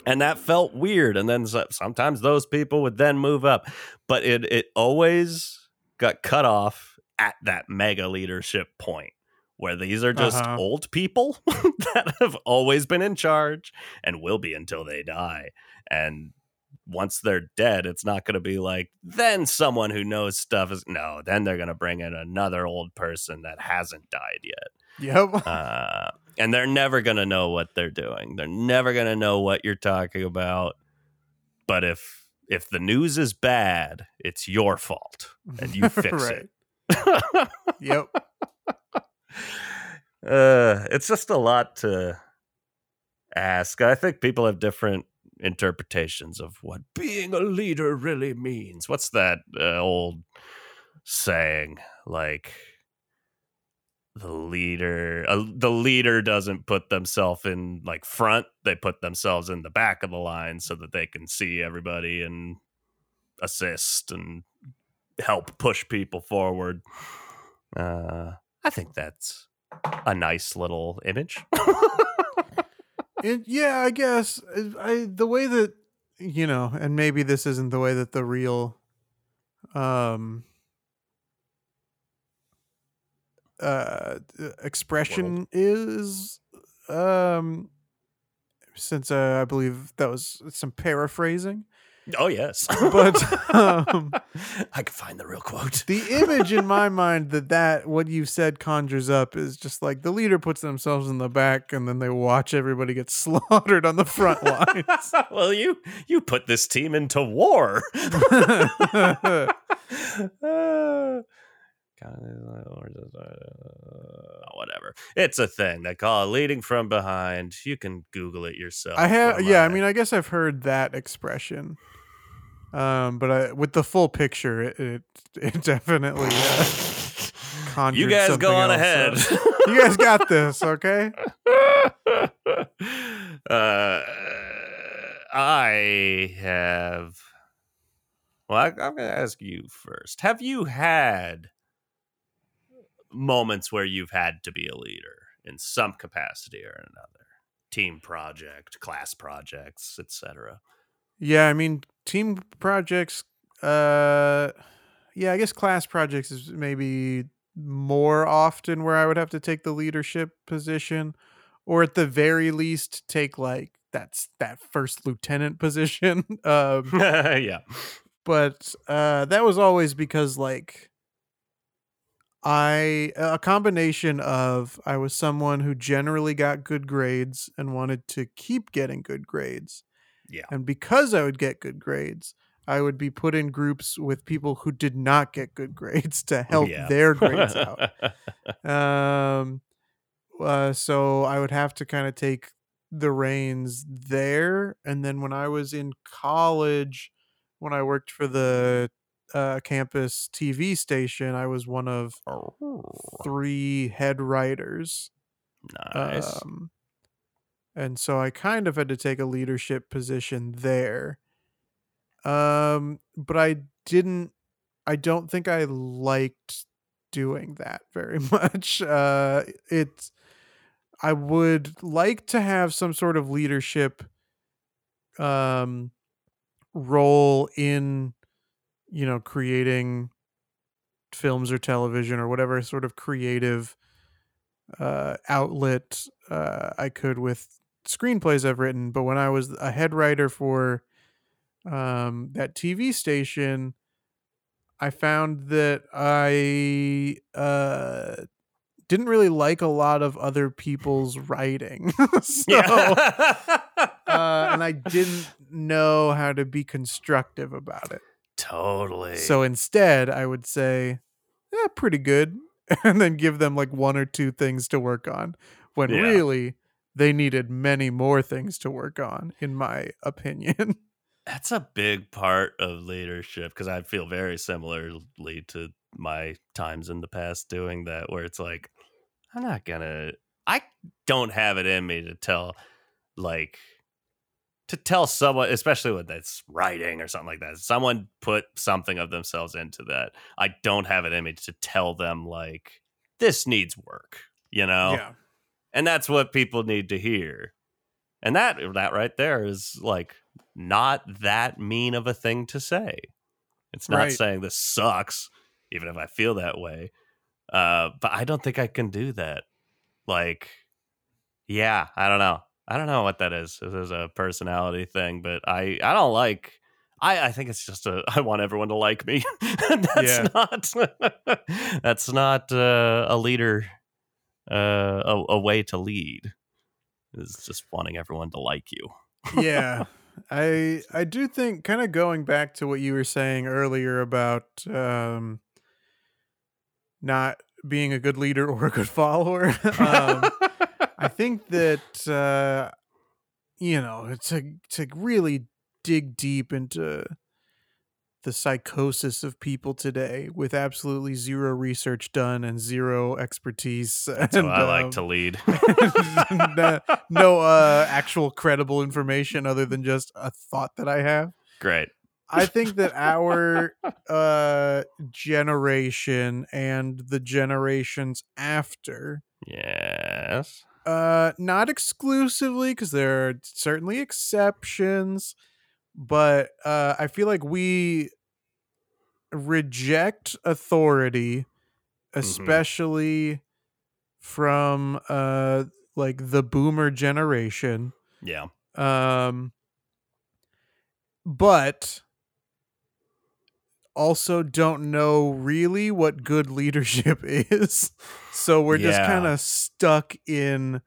A: and that felt weird and then sometimes those people would then move up but it it always got cut off at that mega leadership point where these are just uh-huh. old people (laughs) that have always been in charge and will be until they die and once they're dead it's not going to be like then someone who knows stuff is no then they're going to bring in another old person that hasn't died yet
B: yep (laughs)
A: uh, and they're never going to know what they're doing. They're never going to know what you're talking about. But if if the news is bad, it's your fault and you (laughs) fix it. (laughs)
B: yep.
A: Uh, it's just a lot to ask. I think people have different interpretations of what being a leader really means. What's that uh, old saying? Like, the leader uh, the leader doesn't put themselves in like front they put themselves in the back of the line so that they can see everybody and assist and help push people forward uh i think that's a nice little image (laughs)
B: it, yeah i guess i the way that you know and maybe this isn't the way that the real um uh expression World. is um since uh, I believe that was some paraphrasing.
A: Oh yes, (laughs)
B: but um,
A: I can find the real quote.
B: the image in my mind that that what you said conjures up is just like the leader puts themselves in the back and then they watch everybody get (laughs) slaughtered on the front lines. (laughs)
A: well, you you put this team into war. whatever. It's a thing they call it leading from behind. You can Google it yourself.
B: I have, yeah. I mean, I guess I've heard that expression, um, but I, with the full picture, it it, it (laughs) definitely. Uh,
A: you guys go on
B: else,
A: ahead.
B: So. you guys got this, (laughs) okay?
A: Uh, I have. Well, I, I'm going to ask you first. Have you had moments where you've had to be a leader in some capacity or another team project class projects etc
B: yeah i mean team projects uh yeah i guess class projects is maybe more often where i would have to take the leadership position or at the very least take like that's that first lieutenant (laughs) position um (laughs)
A: yeah
B: but uh that was always because like I a combination of I was someone who generally got good grades and wanted to keep getting good grades.
A: Yeah.
B: And because I would get good grades, I would be put in groups with people who did not get good (laughs) grades to help yeah. their grades out. (laughs) um uh, so I would have to kind of take the reins there and then when I was in college when I worked for the uh, campus TV station, I was one of oh. three head writers.
A: Nice.
B: Um, and so I kind of had to take a leadership position there. Um, but I didn't. I don't think I liked doing that very (laughs) much. Uh, it's. I would like to have some sort of leadership um role in you know, creating films or television or whatever sort of creative uh, outlet uh, I could with screenplays I've written. But when I was a head writer for um, that TV station, I found that I uh, didn't really like a lot of other people's writing. (laughs) so, uh, and I (laughs) didn't know how to be constructive about it.
A: totally.
B: So instead, I would say, yeah, pretty good. (laughs) And then give them like one or two things to work on when
A: Yeah.
B: really they needed many more things to work on, in my opinion. (laughs)
A: That's a big part of leadership because I feel very similarly to my times in the past doing that, where it's like, I'm not gonna, I don't have it in me to tell, like, to tell someone, especially when that's writing or something like that, someone put something of themselves into that. I don't have it in me to tell them, like, this needs work, you know?
B: Yeah.
A: And that's what people need to hear. And that that right there is like not that mean of a thing to say. It's not
B: Right.
A: saying this sucks even if i feel that way. Uh but i don't think i can do that. Like yeah i don't know. I don't know what that is this is a personality thing but i i don't like I, I think it's just a (laughs) I want everyone to like me. (laughs) that's not (laughs) that's not uh, a leader uh, a, a way to lead is just wanting everyone to like you.
B: yeah (laughs) i i do think kind of going back to what you were saying earlier about um not being a good leader (laughs) or a good follower (laughs) um i think that uh you know to to really dig deep into the psychosis of people today with absolutely zero research done and zero expertise (laughs)
A: That's
B: and,
A: how I like
B: um,
A: to lead. (laughs)
B: no, no uh, actual credible information other than just a thought that I have.
A: Great.
B: I think that our (laughs) uh, generation and the generations after,
A: Yes.
B: uh, not exclusively, because there are certainly exceptions, but uh, I feel like we reject authority, especially from uh, like the boomer generation.
A: Yeah.
B: Um, but also don't know really what good leadership (laughs) is. So we're just kind of stuck in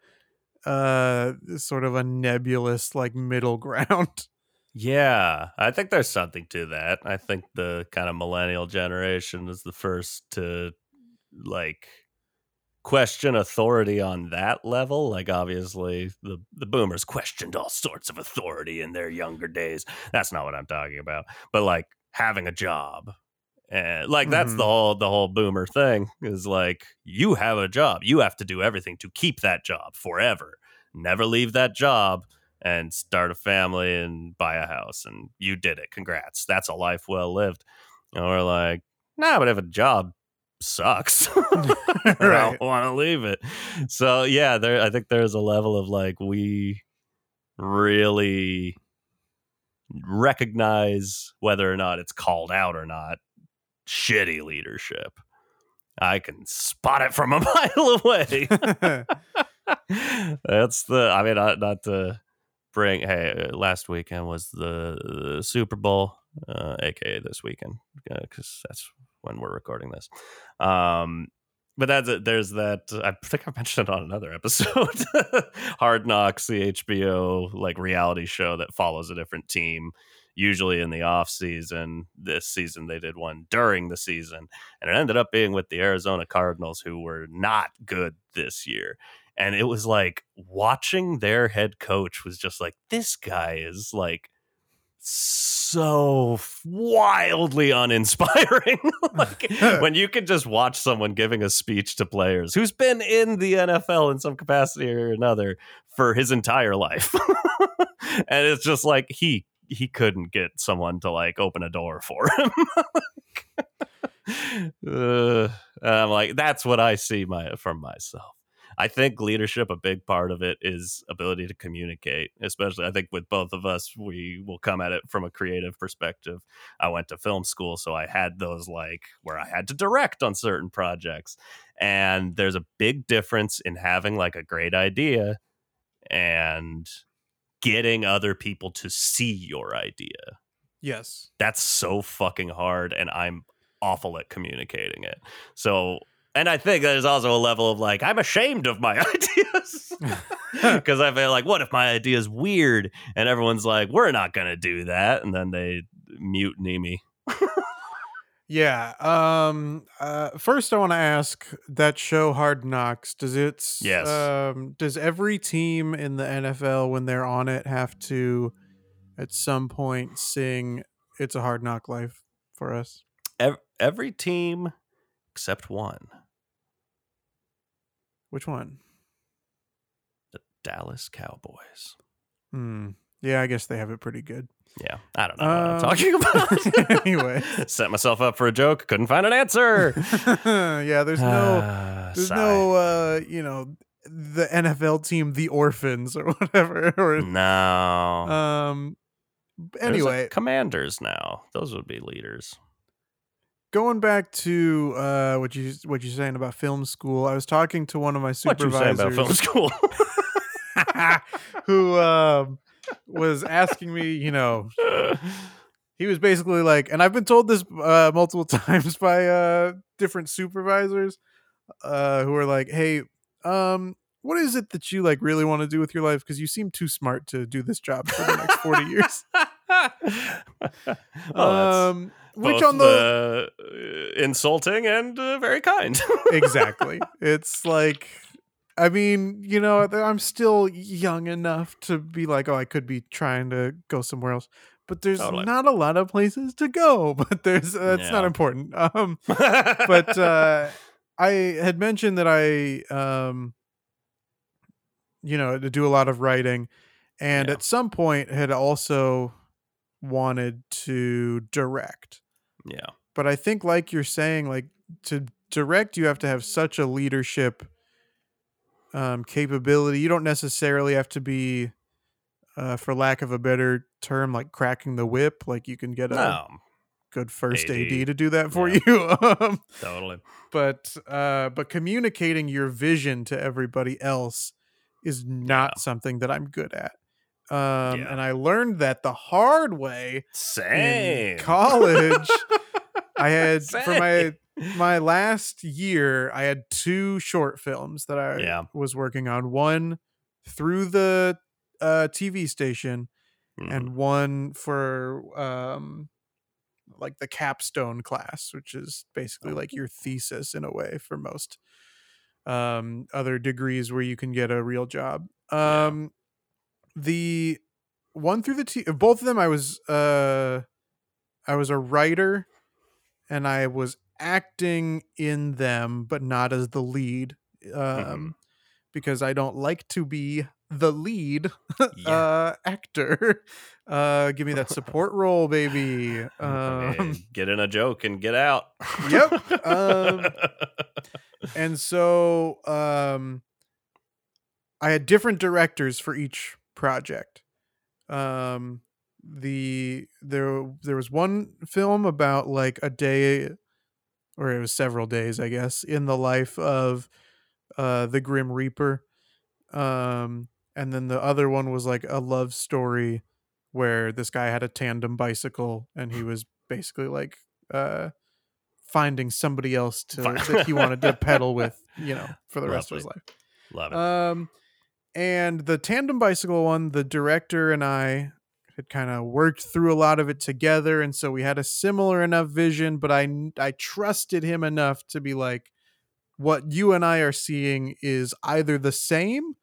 B: uh sort of a nebulous like middle (laughs) ground.
A: Yeah. I think there's something to that. I think the kind of millennial generation is the first to like question authority on that level. Like obviously the the boomers questioned all sorts of authority in their younger days. That's not what I'm talking about. But like having a job. And like that's
B: Mhm.
A: the whole the whole boomer thing is like you have a job. You have to do everything to keep that job forever. Never leave that job and start a family and buy a house and you did it. Congrats. That's a life well lived. And we're like, nah, but if a job sucks, (laughs) (laughs) I don't want to leave it. So yeah, there I think there's a level of like we really recognize whether or not it's called out or not shitty leadership. I can spot it from a (laughs) mile away. That's the. I mean, not, not to bring. Hey, uh, last weekend was the, the Super Bowl, uh, aka this weekend, because that's when we're recording this. Um, but that's it. There's that. I think I (laughs) mentioned it on another episode. (laughs) Hard Knocks, the HBO like reality show that follows a different team. Usually in the off season. This season they did one during the season, and it ended up being with the Arizona Cardinals, who were not good this year and it was like watching their head coach was just like this guy is like so wildly uninspiring. (laughs) Like (laughs) when you can just watch someone giving a speech to players who's been in the NFL in some capacity or another for his entire life. (laughs) And it's just like he he couldn't get someone to like open a door for him. Uh, I'm like that's what I see my from myself I think leadership, a big part of it is ability to communicate, especially I think with both of us, we will come at it from a creative perspective. I went to film school, so I had those like where I had to direct on certain projects. And there's a big difference in having like a great idea and getting other people to see your idea.
B: yes.
A: That's so fucking hard, and I'm awful at communicating it. So And I think there's also a level of like, I'm ashamed of my (laughs) ideas. (laughs) Because I feel like, what if my idea is weird? And everyone's like, we're not going to do that. And then they mutiny me.
B: Yeah. Um. Uh. First, I want to ask that show Hard Knocks. Does it?
A: Yes.
B: Um. Does every team in the NFL, when they're on it, have to, at some point, sing "It's a Hard Knock Life" for us?
A: Ev- every team except one,
B: Which one?
A: the Dallas Cowboys.
B: Hmm. Yeah, I guess they have it pretty good.
A: Yeah, I don't know what I'm
B: Um,
A: talking (laughs) about. (laughs)
B: anyway.
A: set myself up for a joke, couldn't find an answer. (laughs)
B: yeah. There's no.
A: Ah,
B: There's
A: sigh.
B: no. Uh. You know, the NFL team, the Orphans, or whatever. Or
A: no.
B: um. Anyway,
A: commanders now. Those would be leaders.
B: Going back to uh, what you what you're saying about film school, I was talking to one of my supervisors
A: What you say
B: supervisors
A: about film school? (laughs)
B: who um, was asking me, you know, he was basically like, and I've been told this uh, multiple (laughs) times by uh, different supervisors uh, who are like, hey, um, what is it that you like really want to do with your life? Because you seem too smart to do this job for the next 40 years. (laughs) (laughs)
A: well,
B: um, which on the
A: uh, insulting and uh, very kind. (laughs)
B: exactly. It's like, I mean, you know, I'm still young enough to be like, oh, I could be trying to go somewhere else. But there's
A: Totally.
B: not a lot of places to go. (laughs) But there's uh, it's not important. Um, but uh, I had mentioned that I, um, you know, to do a lot of writing, and
A: Yeah.
B: at some point had also wanted to direct
A: yeah,
B: but I think like you're saying, like to direct, you have to have such a leadership um, capability. You don't necessarily have to be, uh, for lack of a better term, like cracking the whip. Like you can get a
A: no,
B: good first AD,
A: AD.
B: to do that for
A: Yeah.
B: you. (laughs) um,
A: totally.
B: but uh, but communicating your vision to everybody else is not
A: Yeah.
B: something that I'm good at. Um,
A: Yeah.
B: And I learned that the hard way
A: Same.
B: in college. (laughs) I had for my my last year, I had two short films that I
A: Yeah.
B: was working on. One through the uh, TV station,
A: Mhm.
B: and one for um, like the capstone class, which is basically like your thesis in a way for most um, other degrees where you can get a real job. Um, the one through the t- both of them, I was uh, I was a writer, and I was acting in them, but not as the lead. Um,
A: Mhm.
B: because I don't like to be the lead (laughs)
A: Yeah.
B: uh actor. (laughs) Uh give me that (laughs) support role, baby. Um
A: Hey, get in a joke and get out.
B: Yep, um, and so um I had different directors for each project. Um the there there was one film about like a day or it was several days, I guess, in the life of uh the Grim Reaper. Um and then the other one was like a love story where this guy had a tandem bicycle and he was basically like uh finding somebody else to that he wanted to pedal with, you know, for the rest of his life.
A: Love it.
B: Um, and the tandem bicycle one, the director and I had kind of worked through a lot of it together, and so we had a similar enough vision. But I I trusted him enough to be like, what you and I are seeing is either the same.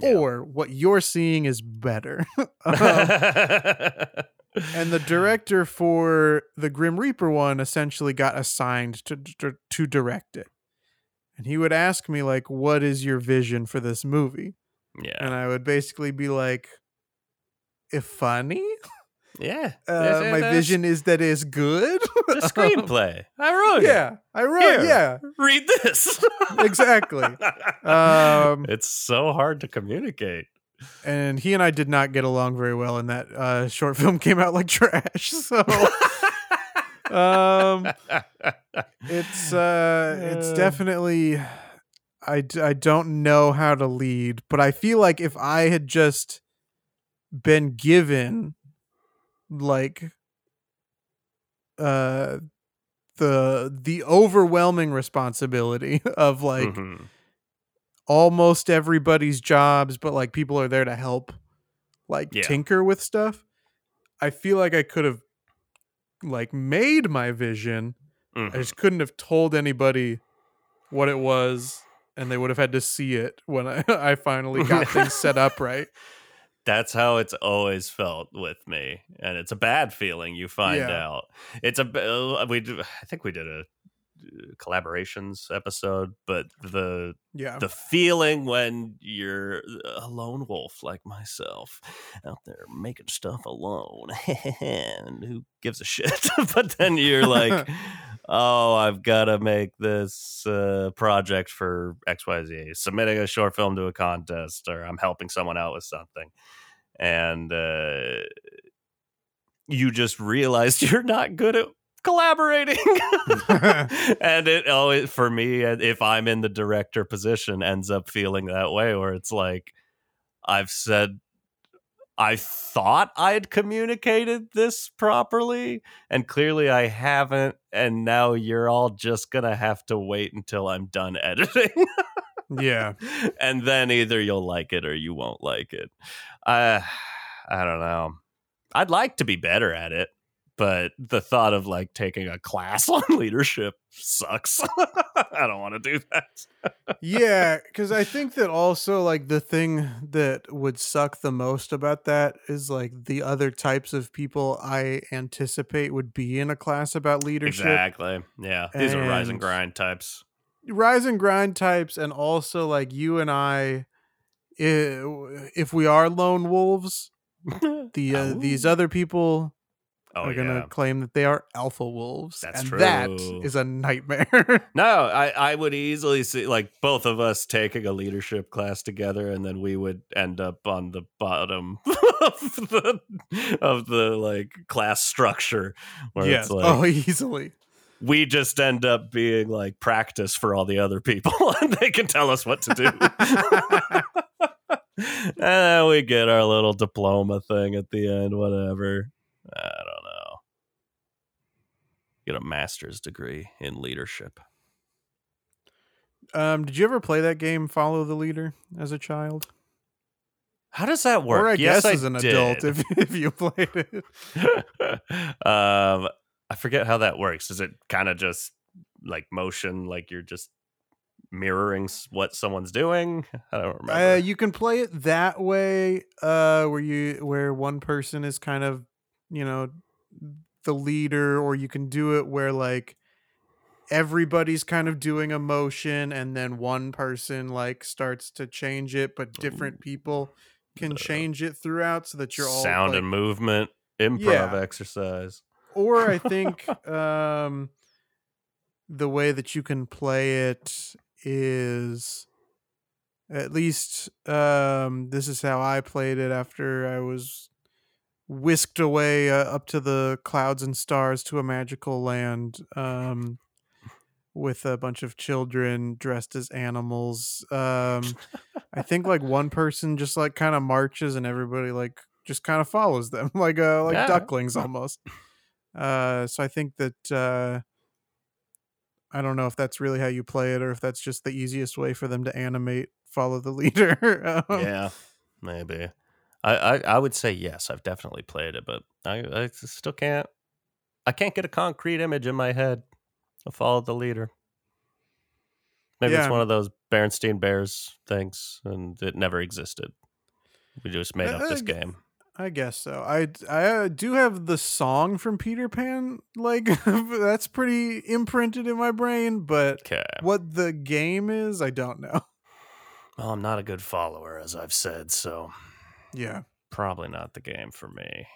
A: Yeah.
B: Or what you're seeing is better. (laughs) (laughs) Um, and the director for the Grim Reaper one essentially got assigned to, to to direct it. And he would ask me like, "What is your vision for this movie?"
A: Yeah.
B: And I would basically be like, "If funny,
A: Yeah. (laughs)
B: uh,
A: Yes,
B: my
A: yes,
B: vision is that it's good."
A: The (laughs) screenplay. I wrote it.
B: yeah, I wrote.
A: Here.
B: Yeah,
A: Read this.
B: exactly. (laughs) Um,
A: it's so hard to communicate.
B: and he and I did not get along very well, and that uh, short film came out like trash. So. um it's uh it's definitely I, I don't know how to lead but i feel like if i had just been given like uh the the overwhelming responsibility (laughs) of like
A: Mhm.
B: almost everybody's jobs, but like people are there to help like
A: Yeah.
B: tinker with stuff. I feel like I could have like made my vision. I
A: Mhm.
B: just couldn't have told anybody what it was and they would have had to see it when I, (laughs) I finally (laughs) got things set up right.
A: That's how it's always felt with me, and it's a bad feeling. You find
B: Yeah.
A: out it's a uh, we. do- I think we did a uh, collaborations episode, but the
B: Yeah.
A: the feeling when you're a lone wolf like myself out there making stuff alone, (laughs) and who gives a shit? but then you're like, oh, I've got to make this uh, project for XYZ, submitting a short film to a contest, or I'm helping someone out with something. And uh, you just realized (laughs) you're not good at collaborating. (laughs) and it always, for me, if I'm in the director position, ends up feeling that way where it's like, I've said, I thought I'd communicated this properly, and clearly I haven't. And now you're all just going to have to wait until I'm done (laughs) editing.
B: yeah.
A: and then either you'll like it or you won't like it. Uh, I don't know. I'd like to be better at it, but the thought of like taking a class (laughs) on leadership sucks. (laughs) I don't want to do that. (laughs)
B: yeah, because I think that also like the thing that would suck the most about that is like the other types of people I anticipate would be in a class about leadership.
A: Exactly. Yeah. These are rise and grind types.
B: Rise and grind types, and also like you and I, i- if we are lone wolves, the uh, these other people
A: oh,
B: are gonna
A: yeah.
B: claim that they are alpha wolves,
A: That's
B: and that
A: true.
B: is a nightmare. (laughs)
A: No, I, I would easily see like both of us taking a leadership class together, and then we would end up on the bottom (laughs) of the of the like class structure, where
B: yes,
A: it's like
B: oh, (laughs) easily.
A: we just end up being like practice for all the other people, and they can tell us what to do. and then we get our little diploma thing at the end, whatever. I don't know. Get a master's degree in leadership.
B: Um, did you ever play that game, Follow the Leader, as a child?
A: How does that work?
B: Or I
A: Yes,
B: guess as an adult,
A: did.
B: if (laughs) if you played it. (laughs)
A: um, I forget how that works. Is it kind of just like motion, like you're just mirroring what someone's doing? I don't remember.
B: Uh, you can play it that way, uh, where you where one person is kind of, you know, the leader, or you can do it where like everybody's kind of doing a motion, and then one person like starts to change it, but different people can change it throughout, so that you're all
A: sound
B: like,
A: and movement improv
B: Yeah.
A: exercise.
B: or I (laughs) think um, the way that you can play it is at least um, this is how I played it after I was whisked away uh, up to the clouds and stars to a magical land um, with a bunch of children dressed as animals. Um, I think like one (laughs) person just like kind of marches and everybody like just kind of follows them (laughs) like uh like
A: Yeah.
B: ducklings almost. Uh, so I think that uh, I don't know if that's really how you play it or if that's just the easiest way for them to animate follow the (laughs) leader. Um,
A: yeah, maybe. I, I I would say yes. I've definitely played it, but I I still can't. I can't get a concrete image in my head of follow the leader. Maybe
B: Yeah.
A: it's one of those Bernstein Bears things, and it never existed. We just made up this
B: Uh,
A: game.
B: I guess so. I I uh, do have the song from Peter Pan. Like (laughs) that's pretty imprinted in my brain, but
A: Okay.
B: what the game is, I don't know.
A: Well, I'm not a good follower, as I've said, so
B: Yeah.
A: probably not the game for me.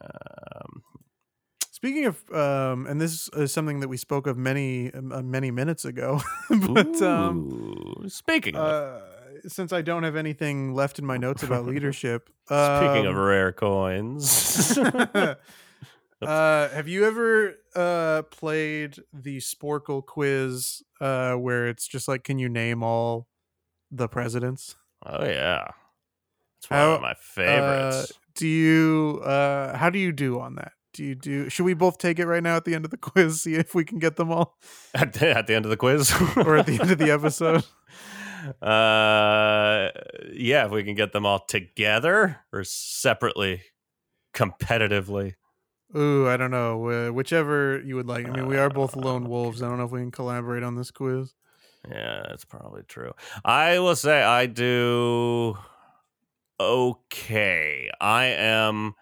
A: Um,
B: Speaking of, um, and this is something that we spoke of many uh, many minutes ago, (laughs) but um,
A: ooh, speaking of
B: uh, since I don't have anything left in my notes about (laughs) leadership,
A: speaking of
B: um,
A: rare coins, (laughs)
B: uh, have you ever uh, played the Sporcle quiz uh, where it's just like, can you name all the presidents?
A: oh yeah, it's one
B: How,
A: of my favorites.
B: do you? Uh, how do you do on that? do you do? Should we both take it right now at the end of the (laughs) quiz? See if we can get them all,
A: At the, at the end of the quiz, (laughs)
B: or at the end of the episode. (laughs)
A: uh, yeah, if we can get them all together or separately, competitively.
B: Ooh, I don't know. Uh, whichever you would like. I mean, we are both lone wolves. I don't know if we can collaborate on this quiz.
A: Yeah, that's probably true. I will say I do okay. I am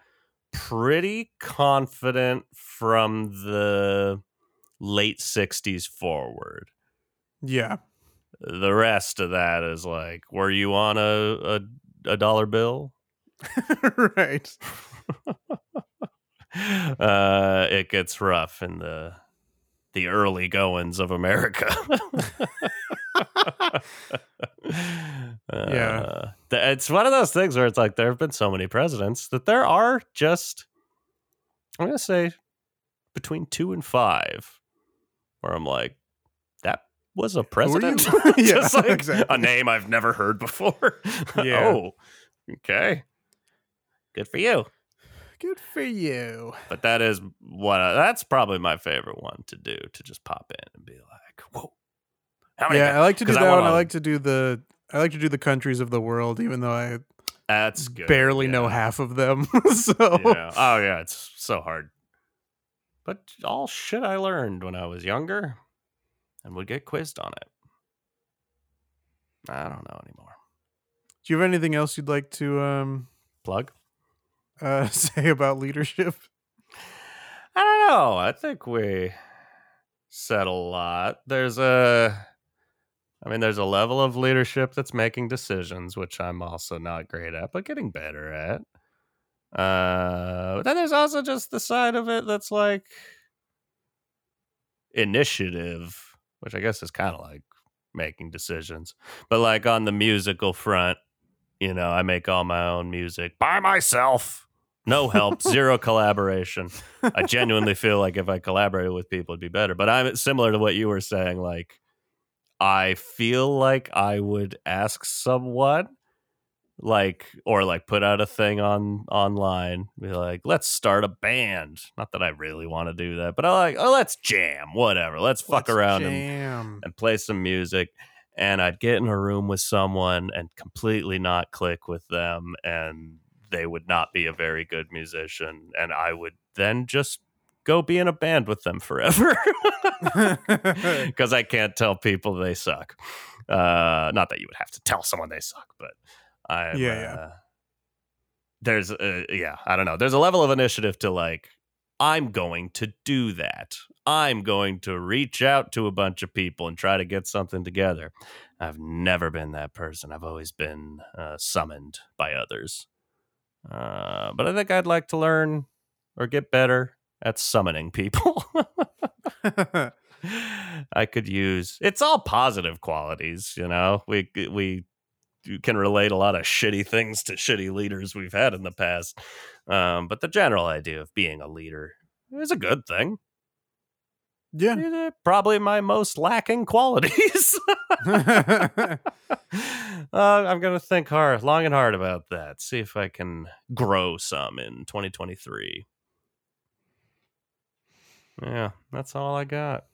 A: pretty confident from the late 60s forward.
B: Yeah.
A: The rest of that is like, were you on a a, a dollar bill? (laughs)
B: right. (laughs)
A: uh, it gets rough in the the early goings of America. (laughs) (laughs) Uh, th- it's one of those things where it's like there have been so many presidents that there are just I'm gonna say between two and five where I'm like that was a president. (laughs)
B: Yeah,
A: Just like
B: exactly.
A: a name I've never heard before.
B: Yeah.
A: oh, okay. Good for you.
B: Good for you.
A: But that is what I, that's probably my favorite one to do to just pop in and be like, whoa. How many
B: Yeah, I like to do that one. I like to do the. I like to do the countries of the world, even though I
A: That's good.
B: barely know half of them. (laughs) so
A: yeah. Oh yeah, it's so hard. But all shit I learned when I was younger and would get quizzed on it. I don't know anymore.
B: do you have anything else you'd like to um
A: Plug?
B: Uh (laughs) say about leadership?
A: I don't know. I think we said a lot. There's a I mean there's a level of leadership that's making decisions, which I'm also not great at, but getting better at. Uh but then there's also just the side of it that's like initiative, which I guess is kind of like making decisions. But like on the musical front, you know, I make all my own music by myself. No help, (laughs) zero collaboration. I genuinely feel like if I collaborated with people, it'd be better. But I'm similar to what you were saying. Like, I feel like I would ask someone, like, or like put out a thing on online, be like, let's start a band. Not that I really want to do that, but I like, oh, let's jam, whatever. Let's fuck
B: Let's
A: around and and play some music and I'd get in a room with someone and completely not click with them and they would not be a very good musician and I would then just go be in a band with them forever (laughs) (laughs) because I can't tell people they suck. Uh, not that you would have to tell someone they suck, but I
B: Yeah, yeah.
A: uh, there's uh, yeah, I don't know. There's a level of initiative to like I'm going to do that. I'm going to reach out to a bunch of people and try to get something together. I've never been that person. I've always been uh, summoned by others. Uh, but I think I'd like to learn or get better at summoning people. (laughs) I could use it's all positive qualities, you know. We we can relate a lot of shitty things to shitty leaders we've had in the past. Um, but the general idea of being a leader is a good thing.
B: yeah.
A: Eh, Probably my most lacking qualities. (laughs) (laughs) uh, I'm going to think hard, long and hard about that. See if I can grow some in 2023. Yeah, that's all I got.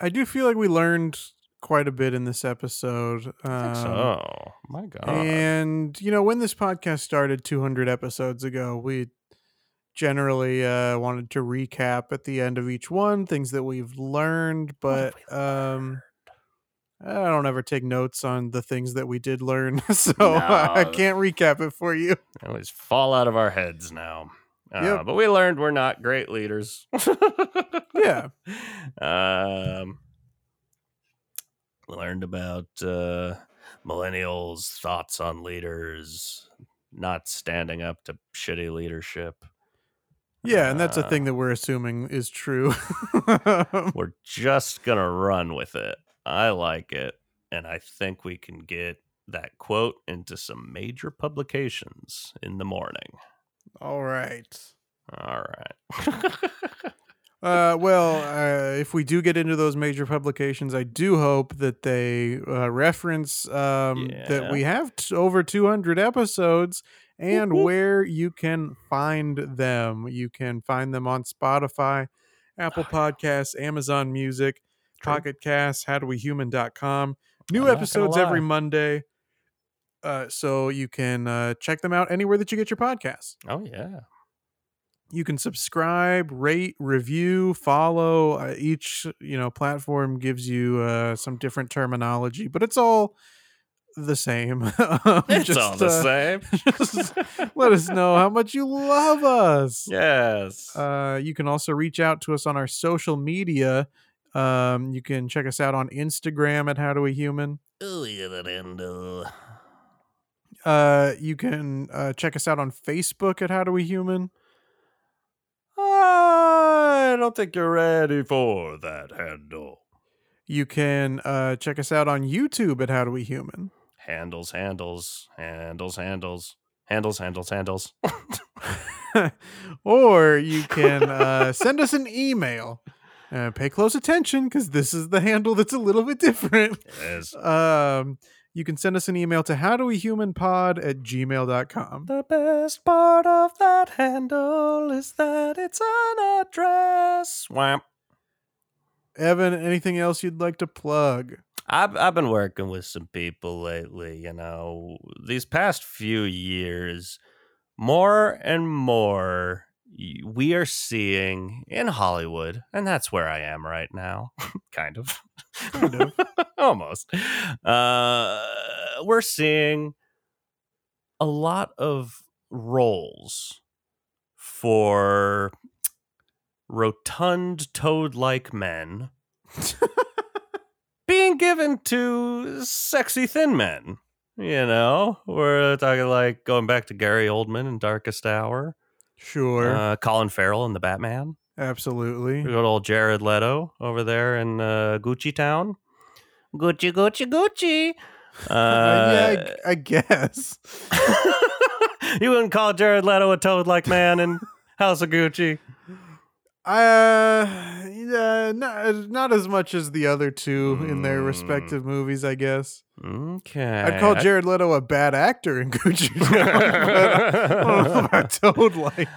B: I do feel like we learned quite a bit in this episode. Um,
A: so. My God.
B: And you know, when this podcast started 200 episodes ago, we generally uh, wanted to recap at the end of each one things that we've learned, but
A: we
B: um, I don't ever take notes on the things that we did learn, (laughs) so I can't recap it for you.
A: Always fall out of our heads now. Uh,
B: Yep.
A: But we learned we're not great leaders.
B: Yeah. (laughs)
A: Um, we learned about uh, millennials' thoughts on leaders, not standing up to shitty leadership.
B: Yeah, and that's a
A: Uh,
B: thing that we're assuming is true. (laughs)
A: We're just going to run with it. I like it. And I think we can get that quote into some major publications in the morning.
B: All right.
A: All right. (laughs)
B: Uh, well, uh, if we do get into those major publications, I do hope that they uh, reference um, that we have t- over 200 episodes and where you can find them. You can find them on Spotify, Apple Podcasts, Amazon Music. Pocket Casts, howdowehuman.com. New
A: I'm
B: episodes every. Monday. Uh, so you can uh, check them out anywhere that you get your podcasts.
A: Oh yeah.
B: You can subscribe, rate, review, follow. Uh, each you know platform gives you uh, some different terminology, but it's all the same. (laughs) Um,
A: It's
B: just,
A: all the
B: uh,
A: same. (laughs)
B: just let us know how much you love us.
A: yes.
B: Uh, you can also reach out to us on our social media. Um, you can check us out on Instagram at How Do We Human.
A: oh yeah, that handle.
B: Uh, you can uh, check us out on Facebook at How Do We Human.
A: I don't think you're ready for that handle.
B: You can uh, check us out on YouTube at How Do We Human.
A: Handles, handles, handles, handles, handles, handles, handles. (laughs) (laughs)
B: or you can uh, send us an email. Uh, pay close attention because this is the handle that's a little bit different.
A: yes.
B: Um, you can send us an email to howdowehumanpod at gmail.com.
A: The best part of that handle is that it's an address. Wham.
B: Evan, anything else you'd like to plug?
A: I've I've been working with some people lately, you know. These past few years, more and more we are seeing in Hollywood, and that's where I am right now, (laughs) kind of.
B: Kind of. (laughs)
A: Almost. Uh we're seeing a lot of roles for rotund toad-like men being given to sexy thin men. You know, we're talking like going back to Gary Oldman in Darkest Hour,
B: Sure.
A: uh, Colin Farrell in The Batman,
B: Absolutely.
A: good old Jared Leto over there in uh, Gucci Town. Gucci, Gucci, Gucci.
B: Uh,
A: Uh,
B: yeah, I, I guess. (laughs)
A: you wouldn't call Jared Leto a toad-like man in House of Gucci.
B: Uh, yeah, not, not as much as the other two in their
A: Mm.
B: respective movies, I guess.
A: Okay,
B: I'd call Jared Leto a bad actor in Gucci. (laughs) (laughs) But I don't know about Toad like.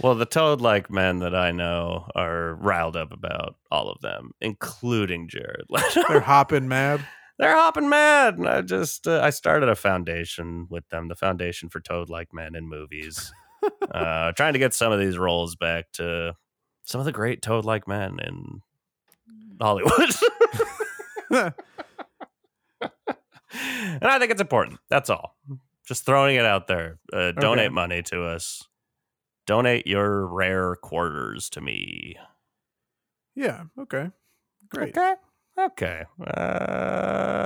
A: Well, the toad-like men that I know are riled up about all of them, including Jared Leto.
B: They're (laughs) hopping mad.
A: They're hopping mad. And I just uh, I started a foundation with them, the Foundation for Toad-like Men in Movies, (laughs) uh, trying to get some of these roles back to some of the great toad-like men in Hollywood. (laughs) and I think it's important. That's all. Just throwing it out there. Uh, donate
B: Okay.
A: money to us. Donate your rare quarters to me.
B: yeah. Okay. Great.
A: Okay. Okay.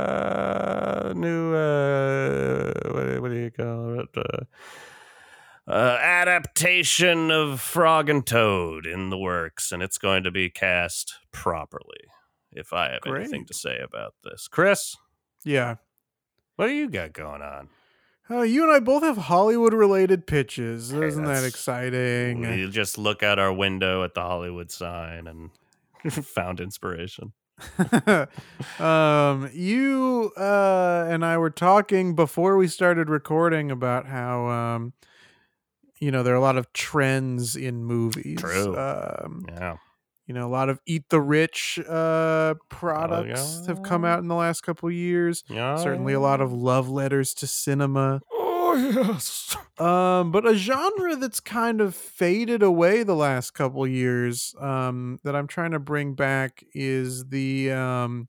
A: Uh, new, uh, what, what do you call it? Uh, uh, adaptation of Frog and Toad in the works, and it's going to be cast properly. If I have anything to say about this, Chris,
B: Yeah.
A: what do you got going on?
B: Uh, you and I both have Hollywood related pitches.
A: Hey,
B: Isn't that exciting?
A: We just look out our window at the Hollywood sign and (laughs) found inspiration. (laughs)
B: um, you uh, and I were talking before we started recording about how um, you know there are a lot of trends in movies.
A: True.
B: Um,
A: Yeah.
B: You know, a lot of eat the rich uh, products have come out in the last couple years.
A: Yeah.
B: Certainly, a lot of love letters to cinema.
A: Oh yes. (laughs)
B: Um, but a genre that's kind of faded away the last couple years um, that I'm trying to bring back is the um,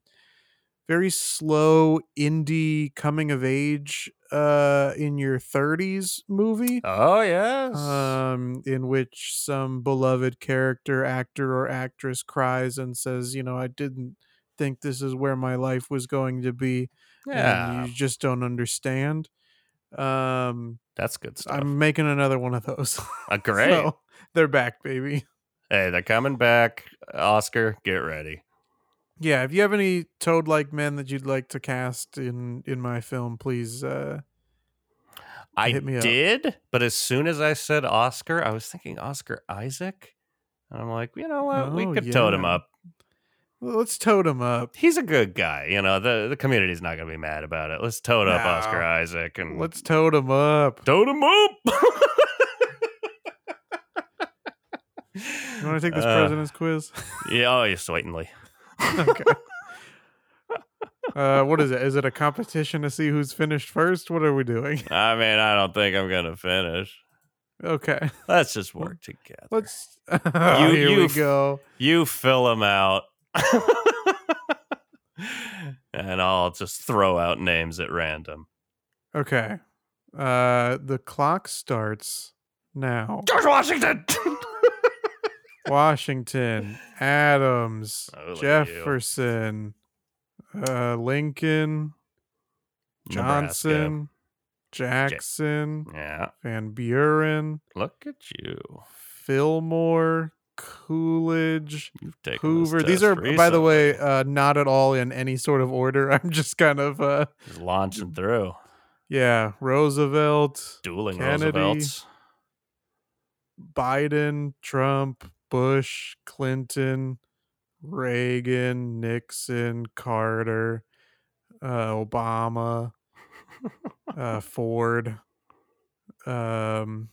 B: very slow indie coming of age uh, in your 30s movie.
A: Oh yes.
B: Um, in which some beloved character, actor, or actress cries and says, You know, I didn't think this is where my life was going to be.
A: yeah.
B: And you just don't understand. Um,
A: That's good stuff.
B: I'm making another one of those.
A: Uh, (laughs) great.
B: So, they're back, baby.
A: Hey, they're coming back. Oscar, get ready.
B: Yeah, if you have any toad-like men that you'd like to cast in in my film, please. Uh,
A: I
B: Hit me up.
A: did, but as soon as I said Oscar, I was thinking Oscar Isaac. And I'm like, you know what? we
B: Oh,
A: could tote him up.
B: Well, let's tote him up.
A: He's a good guy. You know, the, the community's not going to be mad about it. Let's tote up Oscar Isaac and
B: Let's tote him up.
A: tote him up.
B: You want to take this
A: Uh,
B: president's quiz?
A: yeah, oh, you're sweatingly.
B: Okay. Uh, what is it? Is it a competition to see who's finished first? What are we doing? (laughs)
A: I mean, I don't think I'm going to finish.
B: Okay,
A: Let's just work together.
B: let's. (laughs)
A: You-
B: here
A: you
B: we go.
A: You fill them out. (laughs) and I'll just throw out names at random.
B: Okay, uh, the clock starts now.
A: George Washington.
B: Washington, Adams,
A: Oh, look at you.
B: Jefferson, uh, Lincoln,
A: Nebraska.
B: Johnson, Jackson,
A: Yeah.
B: Van Buren,
A: Look at you.
B: Fillmore, Coolidge, Hoover. These are, by the way, uh, not at all in any sort of order. (laughs) I'm just kind of, uh,
A: Just launching through.
B: yeah, Roosevelt,
A: Dueling
B: Kennedy.
A: Roosevelts.
B: Biden, Trump, Bush, Clinton, Reagan, Nixon, Carter, uh, Obama, uh, (laughs) Ford, um,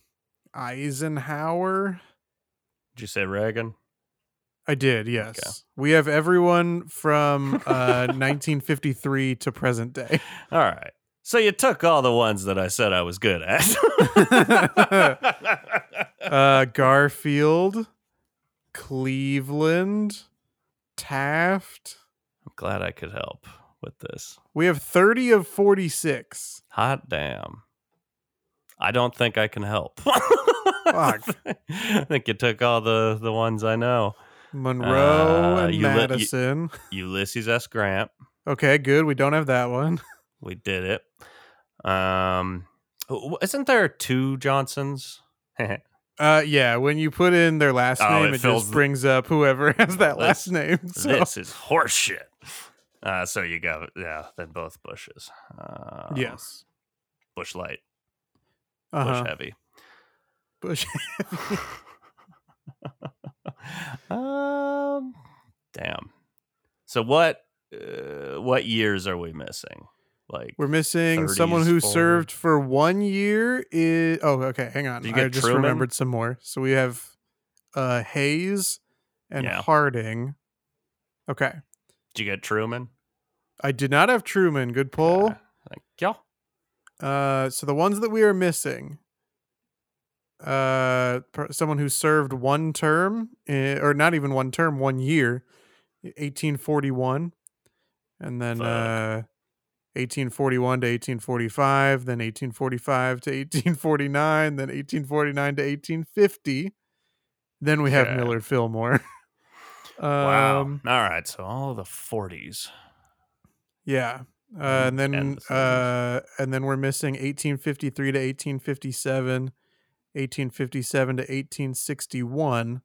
B: Eisenhower.
A: Did you say Reagan?
B: I did, yes. We have everyone from uh, (laughs) 1953 to present day. (laughs)
A: All right. So you took all the ones that I said I was good at.
B: Uh, Garfield, Cleveland, Taft.
A: I'm glad I could help with this.
B: We have 30 of 46.
A: Hot damn. I don't think I can help.
B: Fuck. (laughs)
A: I think you took all the, the ones I know.
B: Monroe
A: Uh,
B: and
A: you li- you-
B: Madison.
A: Ulysses S. Grant.
B: okay, good. We don't have that one. (laughs)
A: We did it. Um, isn't there two Johnsons? (laughs)
B: Uh, yeah, when you put in their last
A: Oh,
B: name,
A: it
B: it, just
A: the-
B: brings up whoever (laughs) has that last name. (laughs) So,
A: This is horseshit. Uh, so you go, yeah, then both Bushes. Uh,
B: yes.
A: Bush light,
B: Uh-huh.
A: Bush heavy.
B: Bush. (laughs)
A: um, damn. So what? Uh, what years are we missing? Like,
B: We're missing someone who
A: forward.
B: served for one year. Is oh, okay. Hang on. I just
A: Truman?
B: remembered some more. So we have uh Hayes and
A: Yeah.
B: Harding. Okay.
A: did you get Truman?
B: I did not have Truman. Good pull.
A: Yeah. Thank you.
B: Uh, so the ones that we are missing, uh, someone who served one term, eh, or not even one term, one year, 1841, and then
A: Fuck.
B: uh, 1841 to 1845, then 1845 to 1849, then 1849 to 1850. Then we have
A: Okay.
B: Millard Fillmore. (laughs)
A: Wow.
B: Um,
A: All right. So all the 40s.
B: Yeah. Uh,
A: And-
B: and then
A: and the
B: uh, and then we're missing 1853 to 1857, 1857 to 1861.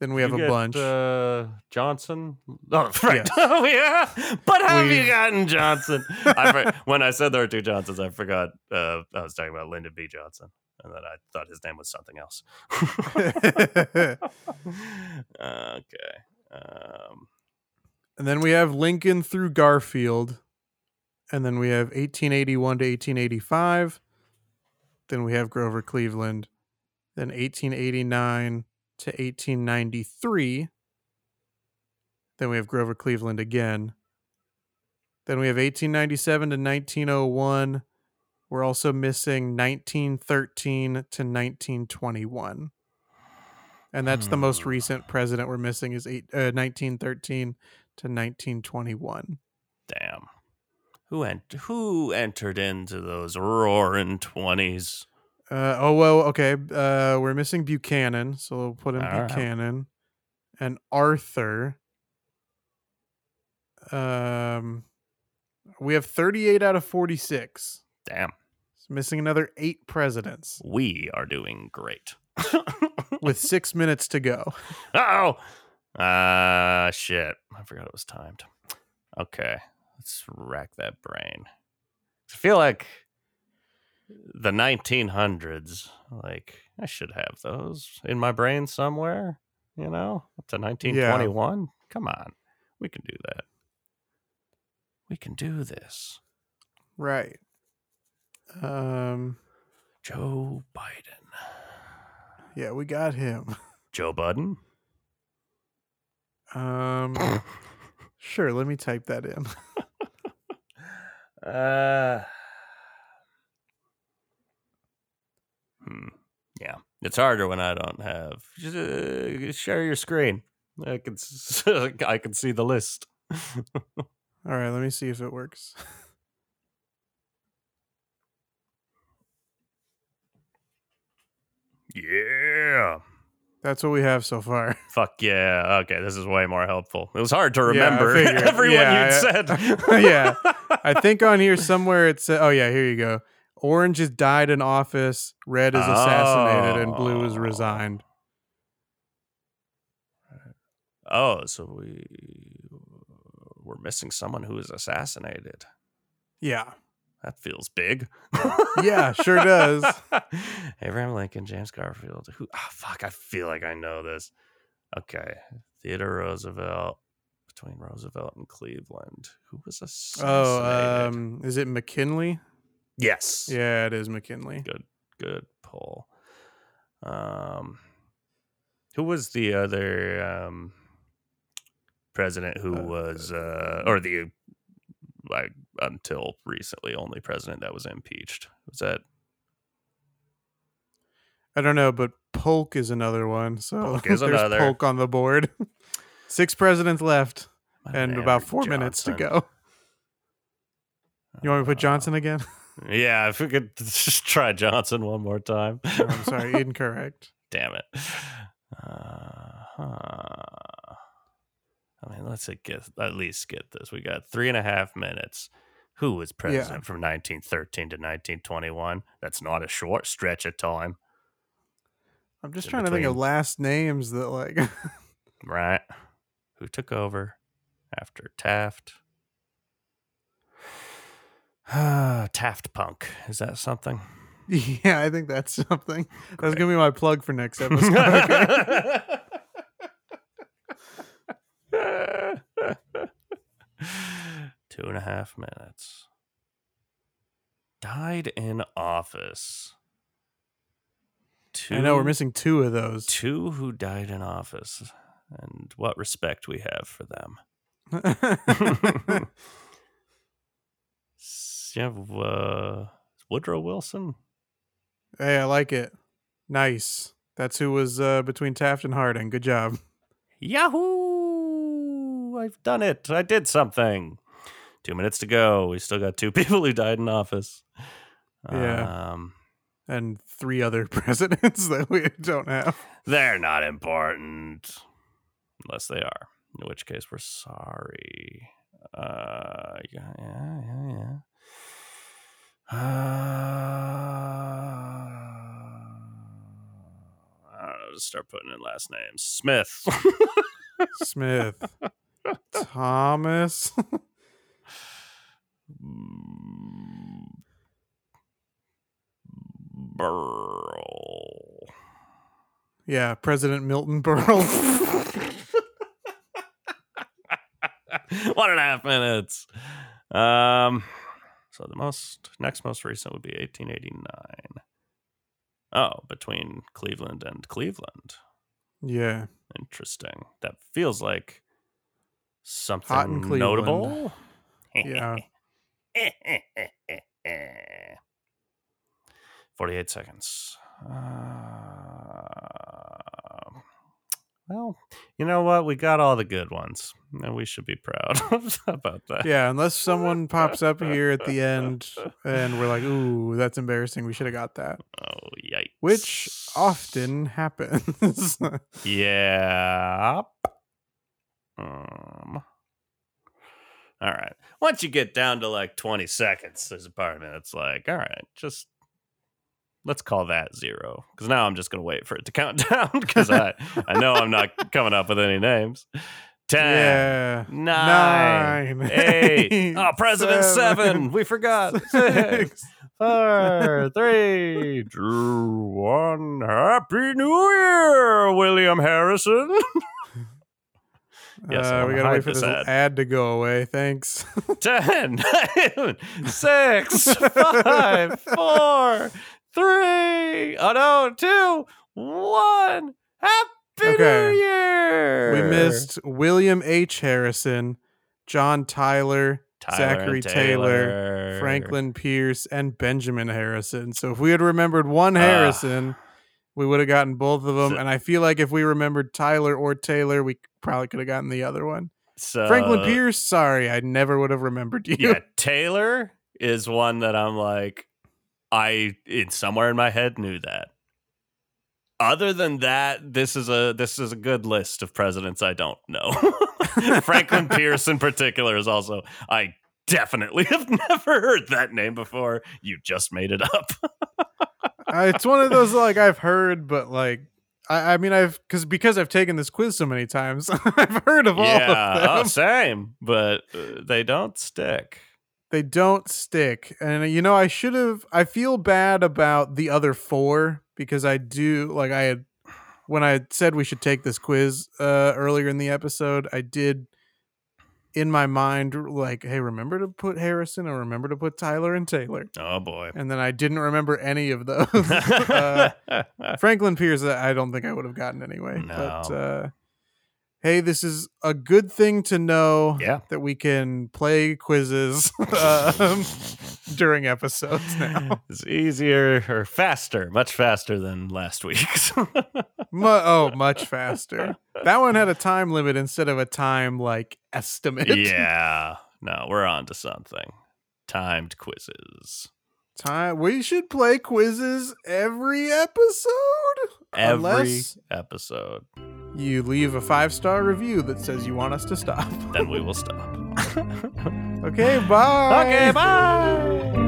B: Then we have
A: You
B: a
A: get,
B: bunch.
A: Uh, Johnson. (laughs) Oh, right.
B: Yes. (laughs)
A: Oh, yeah. But have you
B: We've-
A: gotten Johnson? I, for- (laughs) when I said there were two Johnsons, I forgot. Uh, I was talking about Lyndon B. Johnson, and then I thought his name was something else. okay. Um,
B: and then we have Lincoln through Garfield. And then we have 1881 to 1885. Then we have Grover Cleveland. Then 1889 to 1893. Then we have Grover Cleveland again. Then we have 1897 to 1901. We're also missing 1913 to 1921. And that's the most
A: Hmm.
B: recent president we're missing is eight, uh, 1913 to 1921.
A: damn. Who ent- Who entered into those roaring twenties?
B: Uh, oh well, okay. Uh, we're missing Buchanan, so we'll put in
A: All right.
B: Buchanan and Arthur. Um, we have thirty-eight out of forty-six.
A: Damn.
B: it's missing another eight presidents
A: We are doing great. (laughs)
B: with six minutes to go.
A: Oh, uh, shit. I forgot it was timed. Okay, let's rack that brain. I feel like the 1900s, like, I should have those in my brain somewhere. You know, up to 1921. Come on, we can do that. We can do this.
B: Right. Um.
A: Joe Biden.
B: Yeah, we got him. (laughs)
A: Joe Budden.
B: Um. (laughs) sure. Let me type that in. (laughs)
A: Uh. Hmm. Yeah, it's harder when I don't have. Just, uh, share your screen. I can (laughs) I can see the list. (laughs)
B: All right. Let me see if it works.
A: yeah.
B: That's what we have so far. (laughs)
A: Fuck yeah. Okay, this is way more helpful. It was hard to remember
B: figured.
A: everyone
B: Yeah,
A: you'd
B: I-
A: said.
B: Yeah. I think on here somewhere it said, "Oh yeah, here you go." Orange is died in office, red is assassinated, and blue is
A: Oh.
B: resigned.
A: Oh, so we we're missing someone who was assassinated.
B: Yeah.
A: That feels big.
B: Yeah, sure does. (laughs)
A: Abraham Lincoln, James Garfield. Who? Oh, fuck! I feel like I know this. Okay, Theodore Roosevelt. Between Roosevelt and Cleveland, who was assassinated?
B: Oh, um, is it McKinley?
A: Yes.
B: Yeah, it is McKinley.
A: Good. Good pull. Um, who was the other um president who
B: Uh,
A: was uh or the like until recently only president that was impeached? Was that
B: I don't know, but Polk is another one. So
A: Polk is (laughs)
B: there's
A: another.
B: Polk on the board. (laughs) Six presidents left,
A: have
B: and about four minutes to go. You want me to put
A: Uh,
B: Johnson again? (laughs)
A: Yeah, if we could (laughs) just try Johnson one more time. (laughs)
B: No, I'm sorry, incorrect.
A: Damn it. Uh, huh. I mean, let's get at least get this. We got three and a half minutes. Who was president from 1913 to 1921? That's not a short stretch of time,
B: I'm just
A: In
B: trying to think of last names that like. (laughs)
A: right? Who took over after Taft? Ah, Taft Punk. Is that something? (laughs)
B: yeah, I think that's something. That's gonna be my plug for next episode. (laughs)
A: Two and a half minutes. Died in office. Two,
B: I know we're missing two of those.
A: two who died in office, and what respect we have for them. (laughs) S- You have uh, Woodrow Wilson.
B: hey, I like it. Nice. That's who was uh, between Taft and Harding. Good job.
A: Yahoo! I've done it. I did something. Two minutes to go. We still got two (laughs) people who died in office.
B: Yeah.
A: Um,
B: And three other (laughs) presidents that we don't have.
A: they're not important. Unless they are. In which case, we're sorry. Uh, yeah, yeah, yeah, yeah. Uh, I don't know, just start putting in last names. Smith. (laughs)
B: Smith. Thomas.
A: Burl.
B: yeah, President Milton Berle. (laughs)
A: One and a half minutes. Um, so the most next most recent would be 1889. Oh, between Cleveland and Cleveland.
B: yeah.
A: Interesting. That feels like something
B: Hot in Cleveland.
A: notable.
B: Yeah. (laughs)
A: 48 seconds. Uh, well, you know what? We got all the good ones, and we should be proud (laughs) about that.
B: Yeah, unless someone pops up here at the end (laughs) and we're like, ooh, that's embarrassing. We should have got that.
A: Oh, yikes.
B: Which often happens. (laughs)
A: Yeah. Um. All right. Once you get down to like 20 seconds, there's a part of me that's like, all right, just let's call that zero. Because now I'm just going to wait for it to count (laughs) down because I, I know I'm not coming up with any names. ten,
B: yeah.
A: nine,
B: Nine,
A: eight. (laughs) Oh, President
B: seven,
A: seven. (laughs) We forgot. Six, four, three, two, one. Happy New Year, William Harrison. Yes,
B: uh, we gotta wait for
A: this
B: this
A: ad.
B: ad. to go away. Thanks.
A: Ten, nine, six, five, four, three. Oh no, two, one. Happy
B: Okay.
A: New Year.
B: we missed William H. Harrison, John Tyler,
A: Tyler
B: Zachary
A: and
B: Taylor, Franklin Pierce, and Benjamin Harrison. So if we had remembered one
A: Ah.
B: Harrison, we would have gotten both of them.
A: So-
B: and I feel like if we remembered Tyler or Taylor, we probably could have gotten the other one.
A: So,
B: Franklin Pierce, sorry, I never would have remembered you.
A: Yeah, (laughs) Taylor is one that I'm like, I in somewhere in my head knew that. Other than that, this is a this is a good list of presidents I don't know. (laughs) Franklin (laughs) Pierce in particular is also I definitely (laughs) have never heard that name before. You just made it up.
B: Uh, it's one of those like I've heard, but like I, I mean I've because because I've taken this quiz so many times, I've heard of all
A: yeah,
B: of them.
A: oh, same, but uh, they don't stick.
B: They don't stick and you know i should have i feel bad about the other four because i do like i had when i said we should take this quiz uh earlier in the episode i did in my mind like hey remember to put harrison or remember to put tyler and taylor
A: Oh boy.
B: and then i didn't remember any of (laughs) those (laughs) uh, franklin pierce i don't think i would have gotten anyway but
A: No.
B: uh hey this is a good thing to know
A: yeah.
B: that we can play quizzes (laughs) um, during episodes now. (laughs)
A: It's easier or faster, much faster than last week's. (laughs)
B: Mu- oh, much faster. That one had a time limit instead of a time like estimate.
A: yeah. No, we're on to something. Timed quizzes.
B: Time. We should play quizzes every episode.
A: Every
B: Unless
A: episode.
B: you leave a five star review that says you want us to stop.
A: Then we (laughs) will stop.
B: Okay, bye.
A: okay, bye.